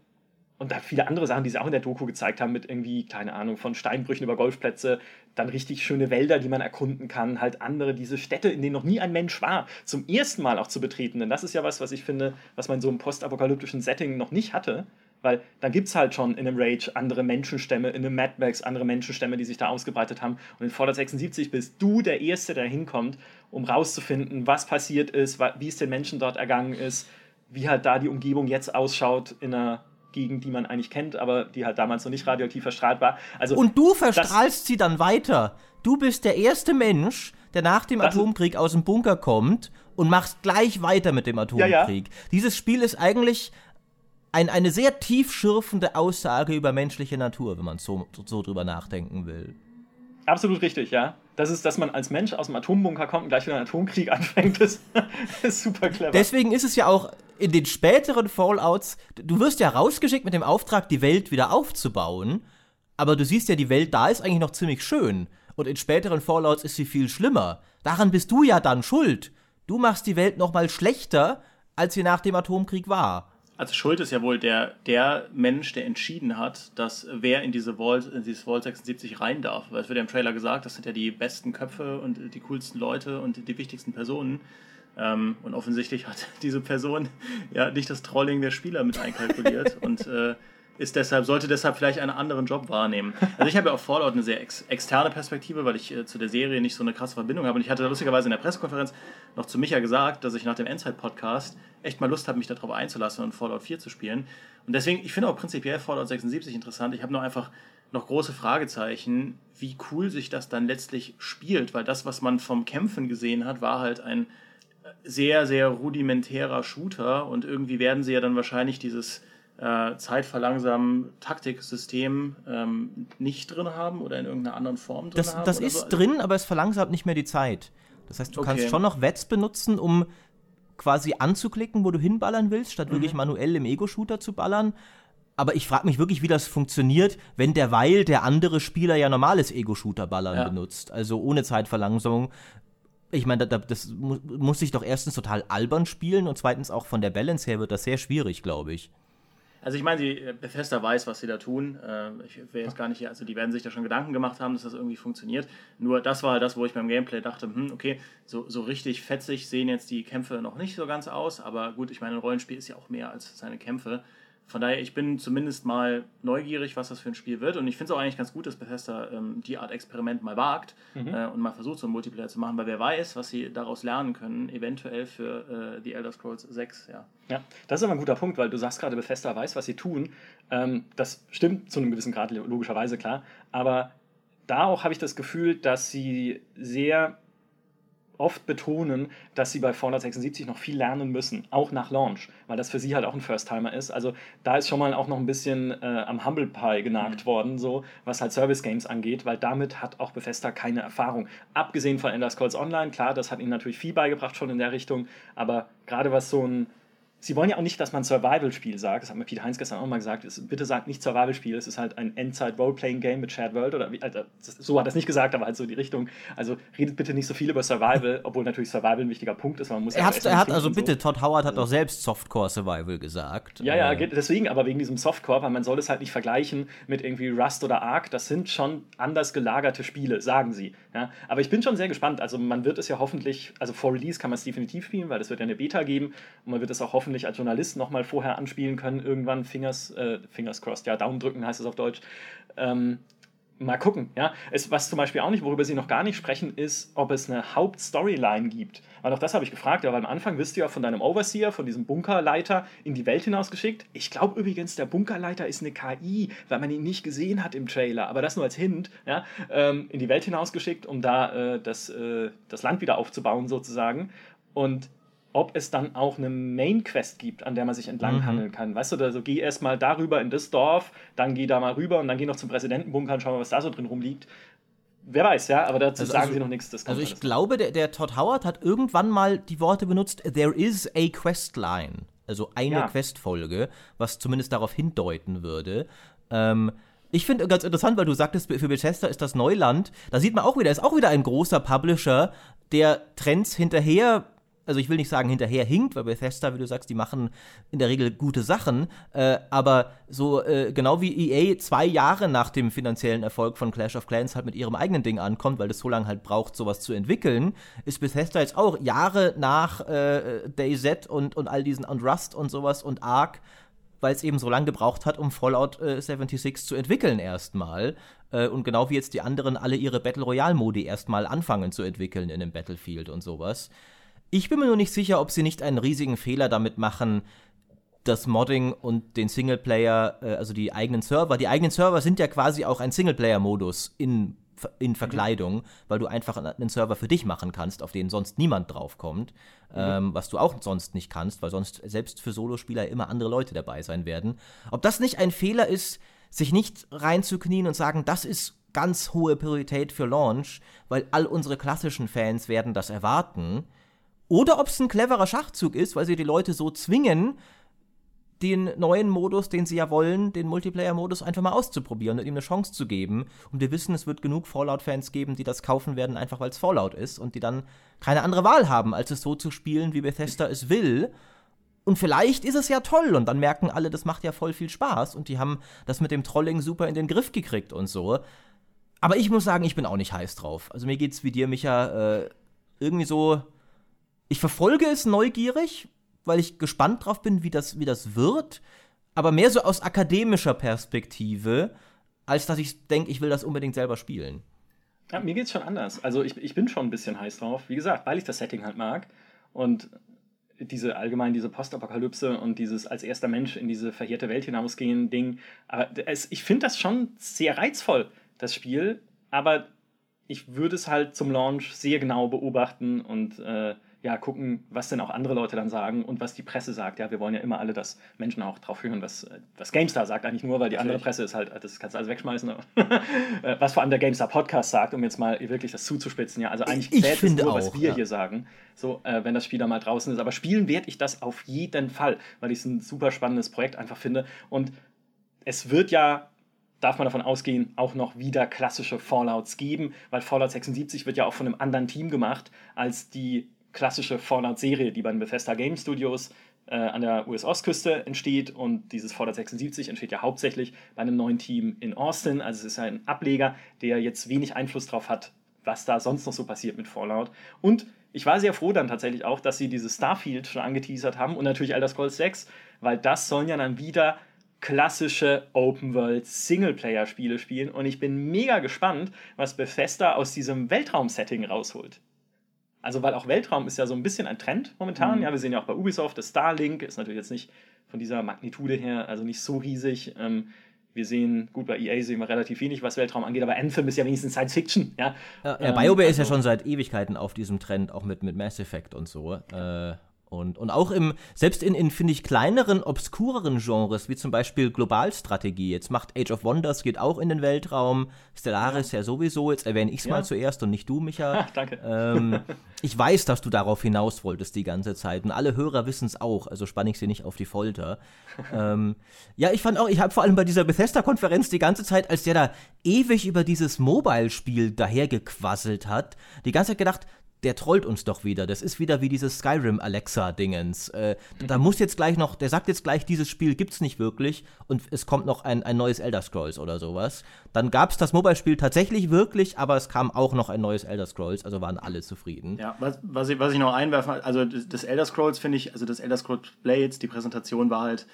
und da viele andere Sachen, die sie auch in der Doku gezeigt haben, mit irgendwie, keine Ahnung, von Steinbrüchen über Golfplätze, dann richtig schöne Wälder, die man erkunden kann, halt andere, diese Städte, in denen noch nie ein Mensch war, zum ersten Mal auch zu betreten. Denn das ist ja was, was ich finde, was man in so einem postapokalyptischen Setting noch nicht hatte. Weil dann gibt es halt schon in einem Rage andere Menschenstämme, in einem Mad Max andere Menschenstämme, die sich da ausgebreitet haben. Und in Fallout 76 bist du der Erste, der hinkommt, um rauszufinden, was passiert ist, wie es den Menschen dort ergangen ist, wie halt da die Umgebung jetzt ausschaut in einer Gegend, die man eigentlich kennt, aber die halt damals noch nicht radioaktiv verstrahlt war. Also, Und du verstrahlst sie dann weiter. Du bist der erste Mensch, der nach dem Atomkrieg aus dem Bunker kommt und machst gleich weiter mit dem Atomkrieg. Ja, ja. Dieses Spiel ist eigentlich ein, eine sehr tiefschürfende Aussage über menschliche Natur, wenn man so, so drüber nachdenken will. Absolut richtig, ja. Das ist, dass man als Mensch aus dem Atombunker kommt und gleich wieder einen Atomkrieg (laughs) anfängt, ist, ist super clever. Deswegen ist es ja auch in den späteren Fallouts, du wirst ja rausgeschickt mit dem Auftrag, die Welt wieder aufzubauen, aber du siehst ja, die Welt da ist eigentlich noch ziemlich schön. Und in späteren Fallouts ist sie viel schlimmer. Daran bist du ja dann schuld. Du machst die Welt noch mal schlechter, als sie nach dem Atomkrieg war. Also Schuld ist ja wohl der, der Mensch, der entschieden hat, dass wer in diese Vault, in dieses Vault 76 rein darf. Weil es wird ja im Trailer gesagt, das sind ja die besten Köpfe und die coolsten Leute und die wichtigsten Personen. Ähm, und offensichtlich hat (laughs) diese Person ja nicht das Trolling der Spieler mit einkalkuliert und äh, ist deshalb, sollte deshalb vielleicht einen anderen Job wahrnehmen. Also ich habe ja auf Fallout eine sehr ex externe Perspektive, weil ich äh, zu der Serie nicht so eine krasse Verbindung habe. Und ich hatte lustigerweise in der Pressekonferenz noch zu Micha gesagt, dass ich nach dem Endzeit-Podcast echt mal Lust habe, mich darauf einzulassen und Fallout 4 zu spielen. Und deswegen, ich finde auch prinzipiell Fallout 76 interessant. Ich habe nur einfach noch große Fragezeichen, wie cool sich das dann letztlich spielt, weil das, was man vom Kämpfen gesehen hat, war halt ein sehr, sehr rudimentärer Shooter und irgendwie werden sie ja dann wahrscheinlich dieses äh, Zeitverlangsamen Taktiksystem ähm, nicht drin haben oder in irgendeiner anderen Form drin das, haben? Das ist so? drin, aber es verlangsamt nicht mehr die Zeit. Das heißt, du okay. kannst schon noch Wets benutzen, um quasi anzuklicken, wo du hinballern willst, statt mhm. wirklich manuell im Ego-Shooter zu ballern. Aber ich frage mich wirklich, wie das funktioniert, wenn derweil der andere Spieler ja normales Ego-Shooter-Ballern ja. benutzt. Also ohne Zeitverlangsamung. Ich meine, das, das muss sich doch erstens total albern spielen und zweitens auch von der Balance her wird das sehr schwierig, glaube ich. Also ich meine, die äh, Bethesda weiß, was sie da tun. Äh, ich will jetzt gar nicht, also die werden sich da schon Gedanken gemacht haben, dass das irgendwie funktioniert. Nur das war das, wo ich beim Gameplay dachte, hm, okay, so, so richtig fetzig sehen jetzt die Kämpfe noch nicht so ganz aus, aber gut, ich meine, ein Rollenspiel ist ja auch mehr als seine Kämpfe. Von daher, ich bin zumindest mal neugierig, was das für ein Spiel wird. Und ich finde es auch eigentlich ganz gut, dass Bethesda ähm, die Art Experiment mal wagt mhm. äh, und mal versucht, so ein Multiplayer zu machen, weil wer weiß, was sie daraus lernen können, eventuell für äh, The Elder Scrolls 6. Ja. ja, das ist aber ein guter Punkt, weil du sagst gerade, Bethesda weiß, was sie tun. Ähm, das stimmt zu einem gewissen Grad, logischerweise klar. Aber da auch habe ich das Gefühl, dass sie sehr oft betonen, dass sie bei Fallout 76 noch viel lernen müssen, auch nach Launch, weil das für sie halt auch ein First-Timer ist. Also da ist schon mal auch noch ein bisschen äh, am Humble Pie genagt mhm. worden, so was halt Service-Games angeht, weil damit hat auch Bethesda keine Erfahrung. Abgesehen von Ender Scrolls Online, klar, das hat ihnen natürlich viel beigebracht schon in der Richtung, aber gerade was so ein Sie wollen ja auch nicht, dass man Survival-Spiel sagt. Das hat mir Peter Heinz gestern auch mal gesagt. Ist, bitte sagt nicht Survival-Spiel. Es ist halt ein Endzeit-Role-Playing-Game mit Shared World. Oder also, so hat er es nicht gesagt, aber halt so die Richtung. Also redet bitte nicht so viel über Survival, (laughs) obwohl natürlich Survival ein wichtiger Punkt ist. Man muss er, hat, er hat also bitte, Todd Howard hat doch selbst Softcore-Survival gesagt. Ja, ja, äh. deswegen, aber wegen diesem Softcore, weil man soll es halt nicht vergleichen mit irgendwie Rust oder Ark. Das sind schon anders gelagerte Spiele, sagen sie. Ja? Aber ich bin schon sehr gespannt. Also man wird es ja hoffentlich, also vor Release kann man es definitiv spielen, weil es wird ja eine Beta geben und man wird es auch hoffentlich hoffentlich als Journalist nochmal vorher anspielen können, irgendwann Fingers, äh, Fingers crossed, ja, Daumen drücken heißt es auf Deutsch. Ähm, mal gucken, ja. Es, was zum Beispiel auch nicht, worüber sie noch gar nicht sprechen, ist, ob es eine Hauptstoryline gibt. Weil auch das habe ich gefragt, aber am Anfang wirst du ja von deinem Overseer, von diesem Bunkerleiter in die Welt hinausgeschickt. Ich glaube übrigens, der Bunkerleiter ist eine KI, weil man ihn nicht gesehen hat im Trailer, aber das nur als Hint, ja, ähm, in die Welt hinausgeschickt, um da äh, das, äh, das Land wieder aufzubauen sozusagen. Und ob es dann auch eine Main-Quest gibt, an der man sich entlanghangeln mhm. kann. Weißt du, also geh erstmal darüber in das Dorf, dann geh da mal rüber und dann geh noch zum Präsidentenbunker und schau mal, was da so drin rumliegt. Wer weiß, ja, aber dazu also, sagen also, sie noch nichts. also ich glaube, der, der, Todd Howard hat irgendwann mal die Worte benutzt, there is a questline. Also eine ja. Questfolge, was zumindest darauf hindeuten würde. Ähm, ich finde ganz interessant, weil du sagtest, für Bethesda ist das Neuland. Da sieht man auch wieder, ist auch wieder ein großer Publisher, der Trends hinterher also ich will nicht sagen hinterher hinkt, weil Bethesda, wie du sagst, die machen in der Regel gute Sachen, äh, aber so äh, genau wie EA zwei Jahre nach dem finanziellen Erfolg von Clash of Clans halt mit ihrem eigenen Ding ankommt, weil das so lange halt braucht, sowas zu entwickeln, ist Bethesda jetzt auch Jahre nach äh, DayZ und, und all diesen und Rust und sowas und Ark weil es eben so lange gebraucht hat, um Fallout äh, 76 zu entwickeln erstmal. Äh, und genau wie jetzt die anderen alle ihre Battle Royale-Modi erstmal anfangen zu entwickeln in dem Battlefield und sowas. Ich bin mir nur nicht sicher, ob sie nicht einen riesigen Fehler damit machen, das Modding und den Singleplayer, äh, also die eigenen Server. Die eigenen Server sind ja quasi auch ein Singleplayer-Modus in, in Verkleidung, mhm. weil du einfach einen Server für dich machen kannst, auf den sonst niemand draufkommt. Mhm. Ähm, was du auch sonst nicht kannst, weil sonst selbst für Solospieler immer andere Leute dabei sein werden. Ob das nicht ein Fehler ist, sich nicht reinzuknien und sagen, das ist ganz hohe Priorität für Launch, weil all unsere klassischen Fans werden das erwarten oder ob es ein cleverer Schachzug ist, weil sie die Leute so zwingen, den neuen Modus, den sie ja wollen, den Multiplayer-Modus einfach mal auszuprobieren und ihm eine Chance zu geben. Und wir wissen, es wird genug Fallout-Fans geben, die das kaufen werden, einfach weil es Fallout ist und die dann keine andere Wahl haben, als es so zu spielen, wie Bethesda es will. Und vielleicht ist es ja toll und dann merken alle, das macht ja voll viel Spaß und die haben das mit dem Trolling super in den Griff gekriegt und so. Aber ich muss sagen, ich bin auch nicht heiß drauf. Also mir geht's wie dir, Micha, äh, irgendwie so ich verfolge es neugierig, weil ich gespannt drauf bin, wie das, wie das wird. Aber mehr so aus akademischer Perspektive, als dass ich denke, ich will das unbedingt selber spielen. Ja, mir geht's schon anders. Also ich, ich bin schon ein bisschen heiß drauf. Wie gesagt, weil ich das Setting halt mag. Und diese allgemein diese Postapokalypse und dieses als erster Mensch in diese verheerte Welt hinausgehen Ding. Aber es, ich finde das schon sehr reizvoll, das Spiel. Aber ich würde es halt zum Launch sehr genau beobachten und äh, ja, gucken, was denn auch andere Leute dann sagen und was die Presse sagt. Ja, wir wollen ja immer alle, dass Menschen auch drauf hören, was, was GameStar sagt, eigentlich nur, weil die andere Presse ist halt, das kannst du alles wegschmeißen. (laughs) Äh, was vor allem der GameStar Podcast sagt, um jetzt mal wirklich das zuzuspitzen. Ja, also eigentlich ich, ich finde nur, auch, was wir ja. hier sagen, so, äh, wenn das Spiel dann mal draußen ist. Aber spielen werde ich das auf jeden Fall, weil ich es ein super spannendes Projekt einfach finde. Und es wird ja darf man davon ausgehen, auch noch wieder klassische Fallouts geben, weil Fallout 76 wird ja auch von einem anderen Team gemacht als die klassische Fallout-Serie, die bei den Bethesda Game Studios äh, an der US-Ostküste entsteht. Und dieses Fallout 76 entsteht ja hauptsächlich bei einem neuen Team in Austin. Also es ist ein Ableger, der jetzt wenig Einfluss darauf hat, was da sonst noch so passiert mit Fallout. Und ich war sehr froh dann tatsächlich auch, dass sie dieses Starfield schon angeteasert haben und natürlich Elder Scrolls 6, weil das sollen ja dann wieder klassische Open-World Singleplayer-Spiele spielen und ich bin mega gespannt, was Bethesda aus diesem Weltraum-Setting rausholt. Also, weil auch Weltraum ist ja so ein bisschen ein Trend momentan. Mhm. Ja, wir sehen ja auch bei Ubisoft, das Starlink ist natürlich jetzt nicht von dieser Magnitude her, also nicht so riesig. Ähm, wir sehen, gut, bei EA sehen wir relativ wenig, was Weltraum angeht, aber Anthem ist ja wenigstens Science Fiction. Ja, ja, ja BioWare ähm, ist ja also schon seit Ewigkeiten auf diesem Trend, auch mit, mit Mass Effect und so. Äh, und, und auch im, selbst in, in finde ich, kleineren, obskureren Genres, wie zum Beispiel Globalstrategie. Jetzt macht Age of Wonders, geht auch in den Weltraum. Stellaris ja, ja sowieso. Jetzt erwähne ich es ja. mal zuerst und nicht du, Micha. (laughs) Danke. Ähm, (laughs) ich weiß, dass du darauf hinaus wolltest die ganze Zeit. Und alle Hörer wissen es auch, also spanne ich sie nicht auf die Folter. (laughs) ähm, ja, ich fand auch, ich habe vor allem bei dieser Bethesda-Konferenz die ganze Zeit, als der da ewig über dieses Mobile-Spiel dahergequasselt hat, die ganze Zeit gedacht, der trollt uns doch wieder. Das ist wieder wie dieses Skyrim Alexa-Dingens. Äh, Da muss jetzt gleich noch, der sagt jetzt gleich, dieses Spiel gibt's nicht wirklich und es kommt noch ein, ein neues Elder Scrolls oder sowas. Dann gab's das Mobile-Spiel tatsächlich wirklich, aber es kam auch noch ein neues Elder Scrolls, also waren alle zufrieden. Ja, was, was, ich, was ich noch einwerfen, also das Elder Scrolls finde ich, also das Elder Scrolls Blades, die Präsentation war halt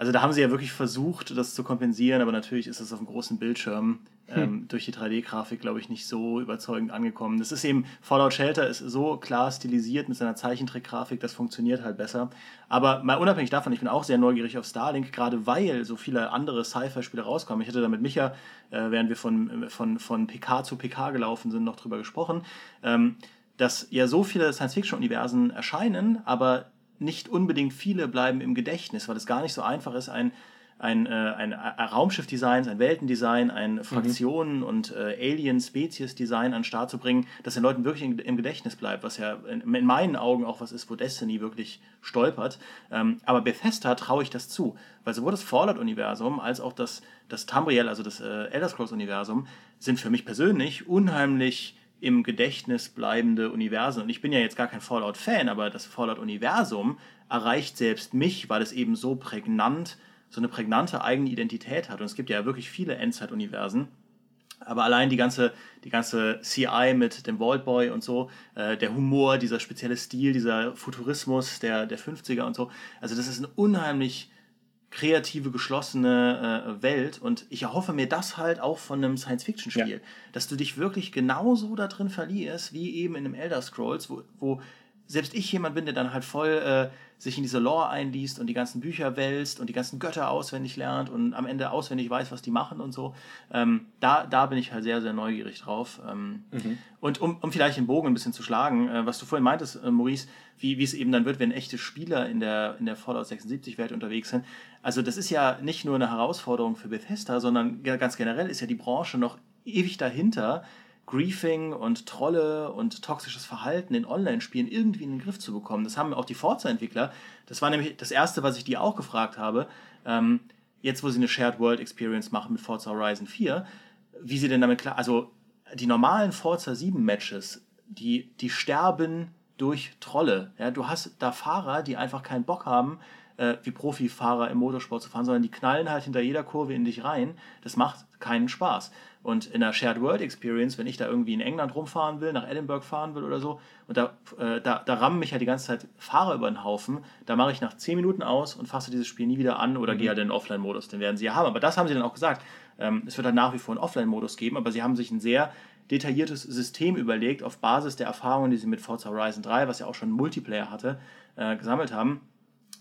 also da haben sie ja wirklich versucht, das zu kompensieren, aber natürlich ist das auf dem großen Bildschirm hm. ähm, durch die 3D-Grafik, glaube ich, nicht so überzeugend angekommen. Das ist eben, Fallout Shelter ist so klar stilisiert mit seiner Zeichentrick-Grafik, das funktioniert halt besser. Aber mal unabhängig davon, ich bin auch sehr neugierig auf Starlink, gerade weil so viele andere Sci-Fi-Spiele rauskommen. Ich hatte da mit Micha, äh, während wir von, von, von PK zu PK gelaufen sind, noch drüber gesprochen, ähm, dass ja so viele Science-Fiction-Universen erscheinen, aber nicht unbedingt viele bleiben im Gedächtnis, weil es gar nicht so einfach ist, ein, ein, äh, ein, ein Raumschiffdesign, ein Weltendesign, ein mhm. Fraktionen- mhm. und äh, Alien-Spezies-Design an den Start zu bringen, dass den Leuten wirklich in, im Gedächtnis bleibt, was ja in, in, meinen Augen auch was ist, wo Destiny wirklich stolpert. Ähm, aber Bethesda traue ich das zu, weil sowohl das Fallout-Universum als auch das, das Tamriel, also das äh, Elder Scrolls-Universum, sind für mich persönlich unheimlich im Gedächtnis bleibende Universen. Und ich bin ja jetzt gar kein Fallout-Fan, aber das Fallout-Universum erreicht selbst mich, weil es eben so prägnant, so eine prägnante eigene Identität hat. Und es gibt ja wirklich viele Endzeit-Universen. Aber allein die ganze, die ganze CI mit dem Vault Boy und so, äh, der Humor, dieser spezielle Stil, dieser Futurismus der, der 50er und so, also das ist ein unheimlich kreative, geschlossene äh, Welt. Und ich erhoffe mir das halt auch von einem Science-Fiction-Spiel, ja. dass du dich wirklich genauso da drin verlierst, wie eben in einem Elder Scrolls, wo, wo selbst ich jemand bin, der dann halt voll äh, sich in diese Lore einliest und die ganzen Bücher wälzt und die ganzen Götter auswendig lernt und am Ende auswendig weiß, was die machen und so. Ähm, da, da bin ich halt sehr, sehr neugierig drauf. Ähm, mhm. Und um, um vielleicht den Bogen ein bisschen zu schlagen, äh, was du vorhin meintest, äh, Maurice, wie, wie es eben dann wird, wenn echte Spieler in der, in der Fallout 76-Welt unterwegs sind. Also das ist ja nicht nur eine Herausforderung für Bethesda, sondern ganz generell ist ja die Branche noch ewig dahinter, Griefing und Trolle und toxisches Verhalten in Online-Spielen irgendwie in den Griff zu bekommen. Das haben auch die Forza-Entwickler. Das war nämlich das Erste, was ich die auch gefragt habe. Ähm, jetzt, wo sie eine Shared World Experience machen mit Forza Horizon 4, wie sie denn damit klar. Also, die normalen Forza 7 Matches, die, die sterben durch Trolle. Ja, du hast da Fahrer, die einfach keinen Bock haben, äh, wie Profifahrer im Motorsport zu fahren, sondern die knallen halt hinter jeder Kurve in dich rein. Das macht keinen Spaß. Und in der Shared World Experience, wenn ich da irgendwie in England rumfahren will, nach Edinburgh fahren will oder so, und da, äh, da, da rammen mich ja die ganze Zeit Fahrer über den Haufen, da mache ich nach 10 Minuten aus und fasse dieses Spiel nie wieder an oder mhm. gehe halt in den Offline-Modus, den werden sie ja haben. Aber das haben sie dann auch gesagt. Ähm, es wird halt nach wie vor einen Offline-Modus geben, aber sie haben sich ein sehr detailliertes System überlegt, auf Basis der Erfahrungen, die sie mit Forza Horizon 3, was ja auch schon Multiplayer hatte, äh, gesammelt haben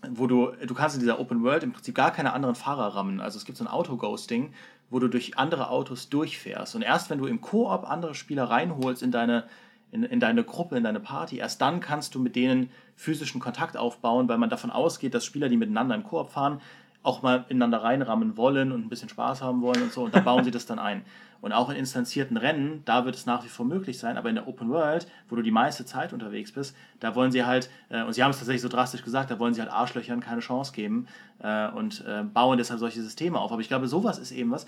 wo du, du kannst in dieser Open World im Prinzip gar keine anderen Fahrer rammen. Also es gibt so ein Auto-Ghosting, wo du durch andere Autos durchfährst. Und erst wenn du im Koop andere Spieler reinholst in deine, in, in deine Gruppe, in deine Party. Erst dann kannst du mit denen physischen Kontakt aufbauen, weil man davon ausgeht, dass Spieler, die miteinander im Koop fahren, auch mal ineinander reinrammen wollen und ein bisschen Spaß haben wollen und so. Und da bauen sie das dann ein. Und auch in instanzierten Rennen, da wird es nach wie vor möglich sein, aber in der Open World, wo du die meiste Zeit unterwegs bist, da wollen sie halt, äh, und sie haben es tatsächlich so drastisch gesagt, da wollen sie halt Arschlöchern keine Chance geben äh, und äh, bauen deshalb solche Systeme auf. Aber ich glaube, sowas ist eben was,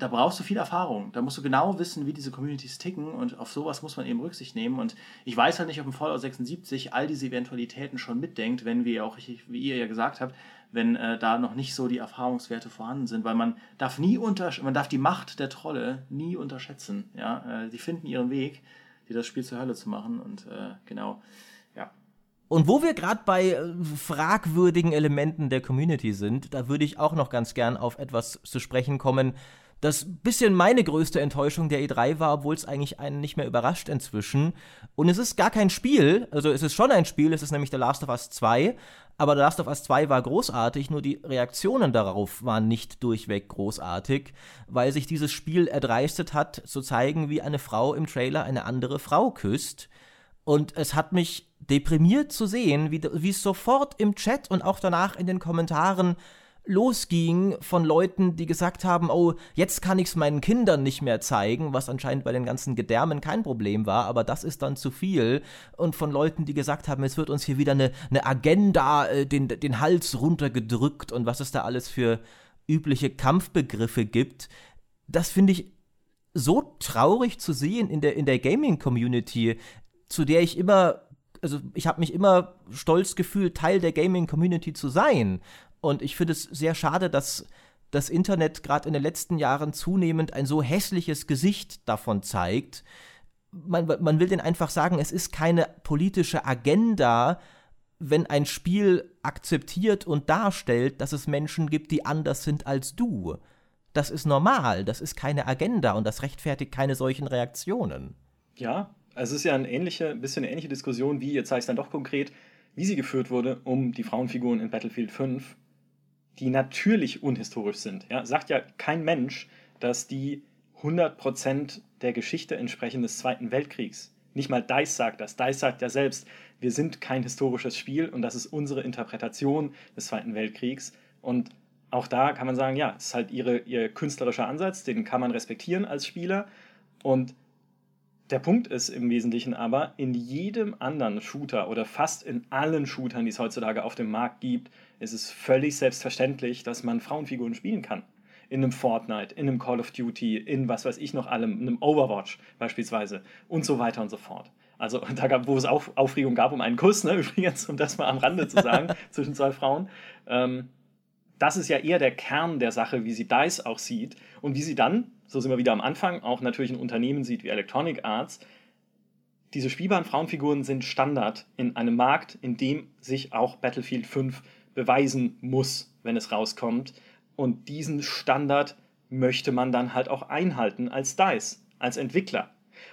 da brauchst du viel Erfahrung. Da musst du genau wissen, wie diese Communities ticken und auf sowas muss man eben Rücksicht nehmen. Und ich weiß halt nicht, ob ein Fallout 76 all diese Eventualitäten schon mitdenkt, wenn wir auch, wie ihr ja gesagt habt, wenn äh, da noch nicht so die Erfahrungswerte vorhanden sind, weil man darf nie unter, man darf die Macht der Trolle nie unterschätzen. Ja, äh, die finden ihren Weg, dir das Spiel zur Hölle zu machen und äh, genau. Und wo wir gerade bei äh, fragwürdigen Elementen der Community sind, da würde ich auch noch ganz gern auf etwas zu sprechen kommen, das bisschen meine größte Enttäuschung der E3 war, obwohl es eigentlich einen nicht mehr überrascht inzwischen. Und es ist gar kein Spiel, also es ist schon ein Spiel, es ist nämlich The Last of Us 2, aber The Last of Us 2 war großartig, nur die Reaktionen darauf waren nicht durchweg großartig, weil sich dieses Spiel erdreistet hat, zu zeigen, wie eine Frau im Trailer eine andere Frau küsst. Und es hat mich deprimiert zu sehen, wie, wie sofort im Chat und auch danach in den Kommentaren losging von Leuten, die gesagt haben, oh, jetzt kann ich es meinen Kindern nicht mehr zeigen, was anscheinend bei den ganzen Gedärmen kein Problem war, aber das ist dann zu viel. Und von Leuten, die gesagt haben, es wird uns hier wieder eine, eine Agenda äh, den, den Hals runtergedrückt und was es da alles für übliche Kampfbegriffe gibt. Das finde ich so traurig zu sehen in der, in der Gaming-Community, zu der ich immer also ich habe mich immer stolz gefühlt, Teil der Gaming-Community zu sein. Und ich finde es sehr schade, dass das Internet gerade in den letzten Jahren zunehmend ein so hässliches Gesicht davon zeigt. Man, man will den einfach sagen, es ist keine politische Agenda, wenn ein Spiel akzeptiert und darstellt, dass es Menschen gibt, die anders sind als du. Das ist normal, das ist keine Agenda und das rechtfertigt keine solchen Reaktionen. Ja, also es ist ja eine ähnliche, ein bisschen eine ähnliche Diskussion, wie, jetzt sage ich es dann doch konkret, wie sie geführt wurde um die Frauenfiguren in Battlefield 5 die natürlich unhistorisch sind. Ja, sagt ja kein Mensch, dass die 100% der Geschichte entsprechen des Zweiten Weltkriegs. Nicht mal Dice sagt das. Dice sagt ja selbst, wir sind kein historisches Spiel und das ist unsere Interpretation des Zweiten Weltkriegs. Und auch da kann man sagen, ja, es ist halt ihre, ihr künstlerischer Ansatz, den kann man respektieren als Spieler. Und der Punkt ist im Wesentlichen aber, in jedem anderen Shooter oder fast in allen Shootern, die es heutzutage auf dem Markt gibt, ist es völlig selbstverständlich, dass man Frauenfiguren spielen kann. In einem Fortnite, in einem Call of Duty, in was weiß ich noch allem, in einem Overwatch beispielsweise und so weiter und so fort. Also (laughs) da gab, wo es auch Aufregung gab um einen Kuss, ne, (laughs) übrigens, um das mal am Rande zu sagen, (laughs) zwischen zwei Frauen. Ähm, das ist ja eher der Kern der Sache, wie sie DICE auch sieht und wie sie dann so sind wir wieder am Anfang, auch natürlich ein Unternehmen sieht wie Electronic Arts, diese spielbaren Frauenfiguren sind Standard in einem Markt, in dem sich auch Battlefield 5 beweisen muss, wenn es rauskommt. Und diesen Standard möchte man dann halt auch einhalten als DICE, als Entwickler.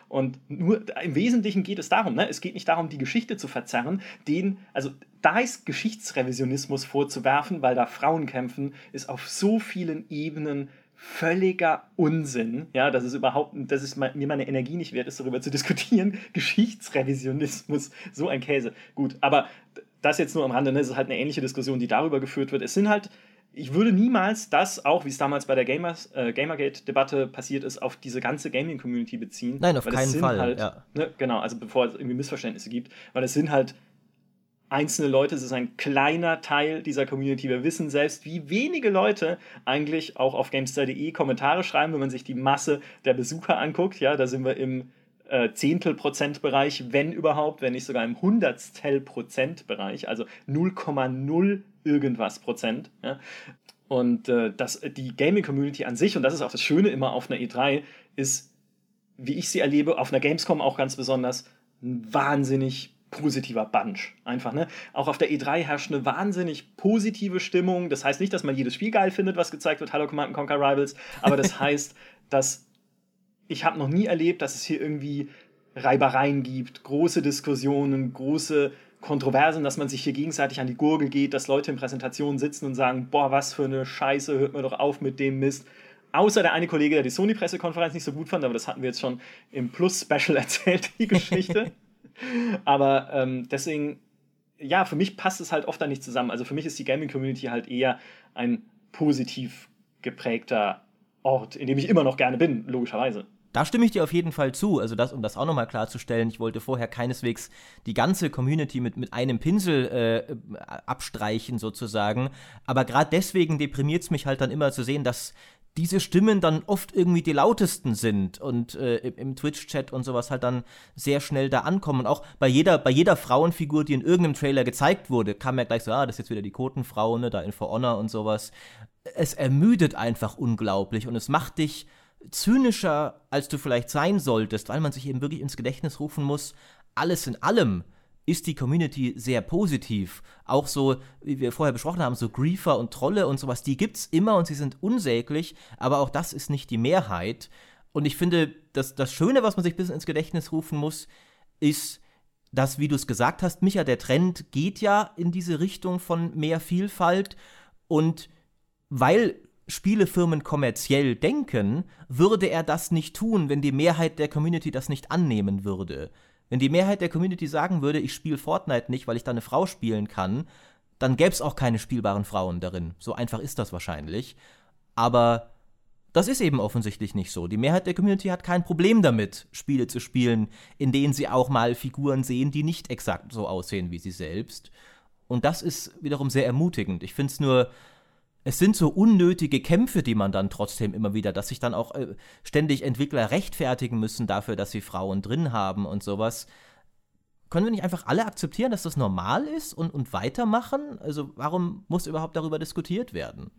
Und nur im Wesentlichen geht es darum, ne? es geht nicht darum, die Geschichte zu verzerren, den, also DICE Geschichtsrevisionismus vorzuwerfen, weil da Frauen kämpfen, ist auf so vielen Ebenen völliger Unsinn, ja, das ist überhaupt, das ist mir meine Energie nicht wert ist, darüber zu diskutieren. (laughs) Geschichtsrevisionismus, so ein Käse. Gut, aber das jetzt nur am Rande, ne, das ist halt eine ähnliche Diskussion, die darüber geführt wird. Es sind halt, ich würde niemals das, auch wie es damals bei der Gamers, äh, Gamergate-Debatte passiert ist, auf diese ganze Gaming-Community beziehen. Nein, auf keinen Fall. Halt, ja. ne, genau, also bevor es irgendwie Missverständnisse gibt, weil es sind halt einzelne Leute, es ist ein kleiner Teil dieser Community. Wir wissen selbst, wie wenige Leute eigentlich auch auf GameStar.de Kommentare schreiben, wenn man sich die Masse der Besucher anguckt. Ja, da sind wir im äh, Zehntel-Prozent-Bereich, wenn überhaupt, wenn nicht sogar im Hundertstel-Prozent-Bereich, also 0,0 irgendwas Prozent. Ja. Und äh, das, die Gaming-Community an sich, und das ist auch das Schöne immer auf einer E3, ist, wie ich sie erlebe, auf einer Gamescom auch ganz besonders, wahnsinnig positiver Bunch. Einfach, ne? Auch auf der E3 herrscht eine wahnsinnig positive Stimmung. Das heißt nicht, dass man jedes Spiel geil findet, was gezeigt wird, Hallo Command Conquer Rivals, aber das (laughs) heißt, dass ich habe noch nie erlebt, dass es hier irgendwie Reibereien gibt, große Diskussionen, große Kontroversen, dass man sich hier gegenseitig an die Gurgel geht, dass Leute in Präsentationen sitzen und sagen, boah, was für eine Scheiße, hört mir doch auf mit dem Mist Außer der eine Kollege, der die Sony-Pressekonferenz nicht so gut fand, aber das hatten wir jetzt schon im Plus-Special (laughs) erzählt, die Geschichte. Aber ähm, deswegen, ja, für mich passt es halt oft da nicht zusammen. Also für mich ist die Gaming-Community halt eher ein positiv geprägter Ort, in dem ich immer noch gerne bin, logischerweise. Da stimme ich dir auf jeden Fall zu. Also das, um das auch nochmal klarzustellen, ich wollte vorher keineswegs die ganze Community mit, mit einem Pinsel äh, abstreichen sozusagen. Aber gerade deswegen deprimiert es mich halt dann immer zu sehen, dass diese Stimmen dann oft irgendwie die lautesten sind und äh, im Twitch-Chat und sowas halt dann sehr schnell da ankommen. Und auch bei jeder, bei jeder Frauenfigur, die in irgendeinem Trailer gezeigt wurde, kam ja gleich so, ah, das ist jetzt wieder die Kotenfrau, ne, da in For Honor und sowas. Es ermüdet einfach unglaublich und es macht dich zynischer, als du vielleicht sein solltest, weil man sich eben wirklich ins Gedächtnis rufen muss, alles in allem ist die Community sehr positiv. Auch so, wie wir vorher besprochen haben, so Griefer und Trolle und sowas, die gibt's immer und sie sind unsäglich, aber auch das ist nicht die Mehrheit. Und ich finde, das, das Schöne, was man sich bis ins Gedächtnis rufen muss, ist, dass, wie du es gesagt hast, Micha, der Trend geht ja in diese Richtung von mehr Vielfalt und weil Spielefirmen kommerziell denken, würde er das nicht tun, wenn die Mehrheit der Community das nicht annehmen würde. Wenn die Mehrheit der Community sagen würde, ich spiele Fortnite nicht, weil ich da eine Frau spielen kann, dann gäbe es auch keine spielbaren Frauen darin. So einfach ist das wahrscheinlich. Aber das ist eben offensichtlich nicht so. Die Mehrheit der Community hat kein Problem damit, Spiele zu spielen, in denen sie auch mal Figuren sehen, die nicht exakt so aussehen wie sie selbst. Und das ist wiederum sehr ermutigend. Ich finde es nur es sind so unnötige Kämpfe, die man dann trotzdem immer wieder, dass sich dann auch äh, ständig Entwickler rechtfertigen müssen dafür, dass sie Frauen drin haben und sowas. Können wir nicht einfach alle akzeptieren, dass das normal ist und, und weitermachen? Also warum muss überhaupt darüber diskutiert werden?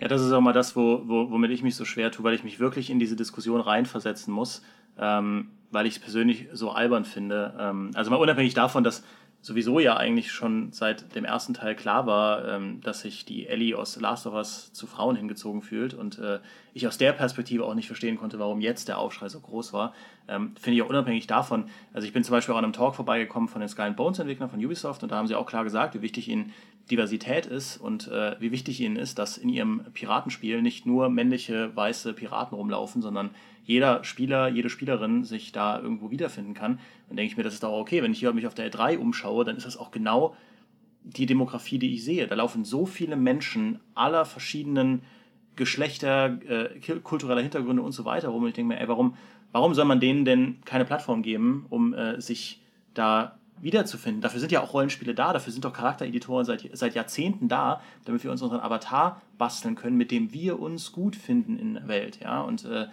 Ja, das ist auch mal das, wo, wo, womit ich mich so schwer tue, weil ich mich wirklich in diese Diskussion reinversetzen muss, ähm, weil ich es persönlich so albern finde. Ähm, also mal unabhängig davon, dass sowieso ja eigentlich schon seit dem ersten Teil klar war, ähm, dass sich die Ellie aus Last of Us zu Frauen hingezogen fühlt und äh, ich aus der Perspektive auch nicht verstehen konnte, warum jetzt der Aufschrei so groß war. Ähm, Finde ich auch unabhängig davon. Also ich bin zum Beispiel auch an einem Talk vorbeigekommen von den Sky Bones Entwicklern von Ubisoft und da haben sie auch klar gesagt, wie wichtig ihnen Diversität ist und äh, wie wichtig ihnen ist, dass in ihrem Piratenspiel nicht nur männliche weiße Piraten rumlaufen, sondern jeder Spieler, jede Spielerin sich da irgendwo wiederfinden kann, dann denke ich mir, das ist auch okay. Wenn ich hier mich auf der L3 umschaue, dann ist das auch genau die Demografie, die ich sehe. Da laufen so viele Menschen aller verschiedenen Geschlechter, äh, kultureller Hintergründe und so weiter rum. Und ich denke mir, ey, warum, warum soll man denen denn keine Plattform geben, um äh, sich da wiederzufinden. Dafür sind ja auch Rollenspiele da, dafür sind doch Charaktereditoren seit, seit Jahrzehnten da, damit wir uns unseren Avatar basteln können, mit dem wir uns gut finden in der Welt. Ja? Und äh,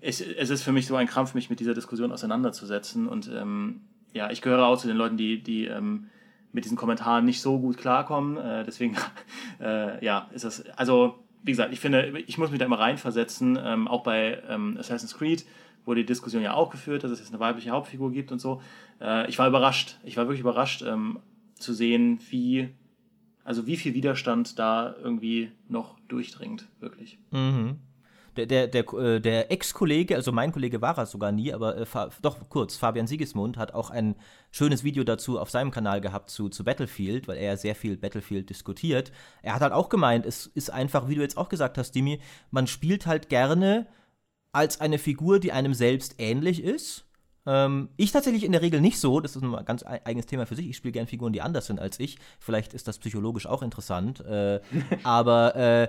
es, es ist für mich so ein Krampf, mich mit dieser Diskussion auseinanderzusetzen. Und ähm, ja, ich gehöre auch zu den Leuten, die, die ähm, mit diesen Kommentaren nicht so gut klarkommen. Äh, deswegen, (laughs) äh, ja, ist das, also, wie gesagt, ich finde, ich muss mich da immer reinversetzen, ähm, auch bei ähm, Assassin's Creed wurde die Diskussion ja auch geführt, dass es jetzt eine weibliche Hauptfigur gibt und so. Äh, ich war überrascht, ich war wirklich überrascht ähm, zu sehen, wie, also wie viel Widerstand da irgendwie noch durchdringt, wirklich. Mhm der, der, der, äh, der Ex-Kollege, also mein Kollege war er sogar nie, aber äh, doch kurz, Fabian Siegesmund hat auch ein schönes Video dazu auf seinem Kanal gehabt zu, zu Battlefield, weil er sehr viel Battlefield diskutiert. Er hat halt auch gemeint, es ist einfach, wie du jetzt auch gesagt hast, Dimi, man spielt halt gerne als eine Figur, die einem selbst ähnlich ist. Ähm, ich tatsächlich in der Regel nicht so, das ist ein ganz eigenes Thema für sich. Ich spiele gerne Figuren, die anders sind als ich. Vielleicht ist das psychologisch auch interessant. Äh, (laughs) aber äh,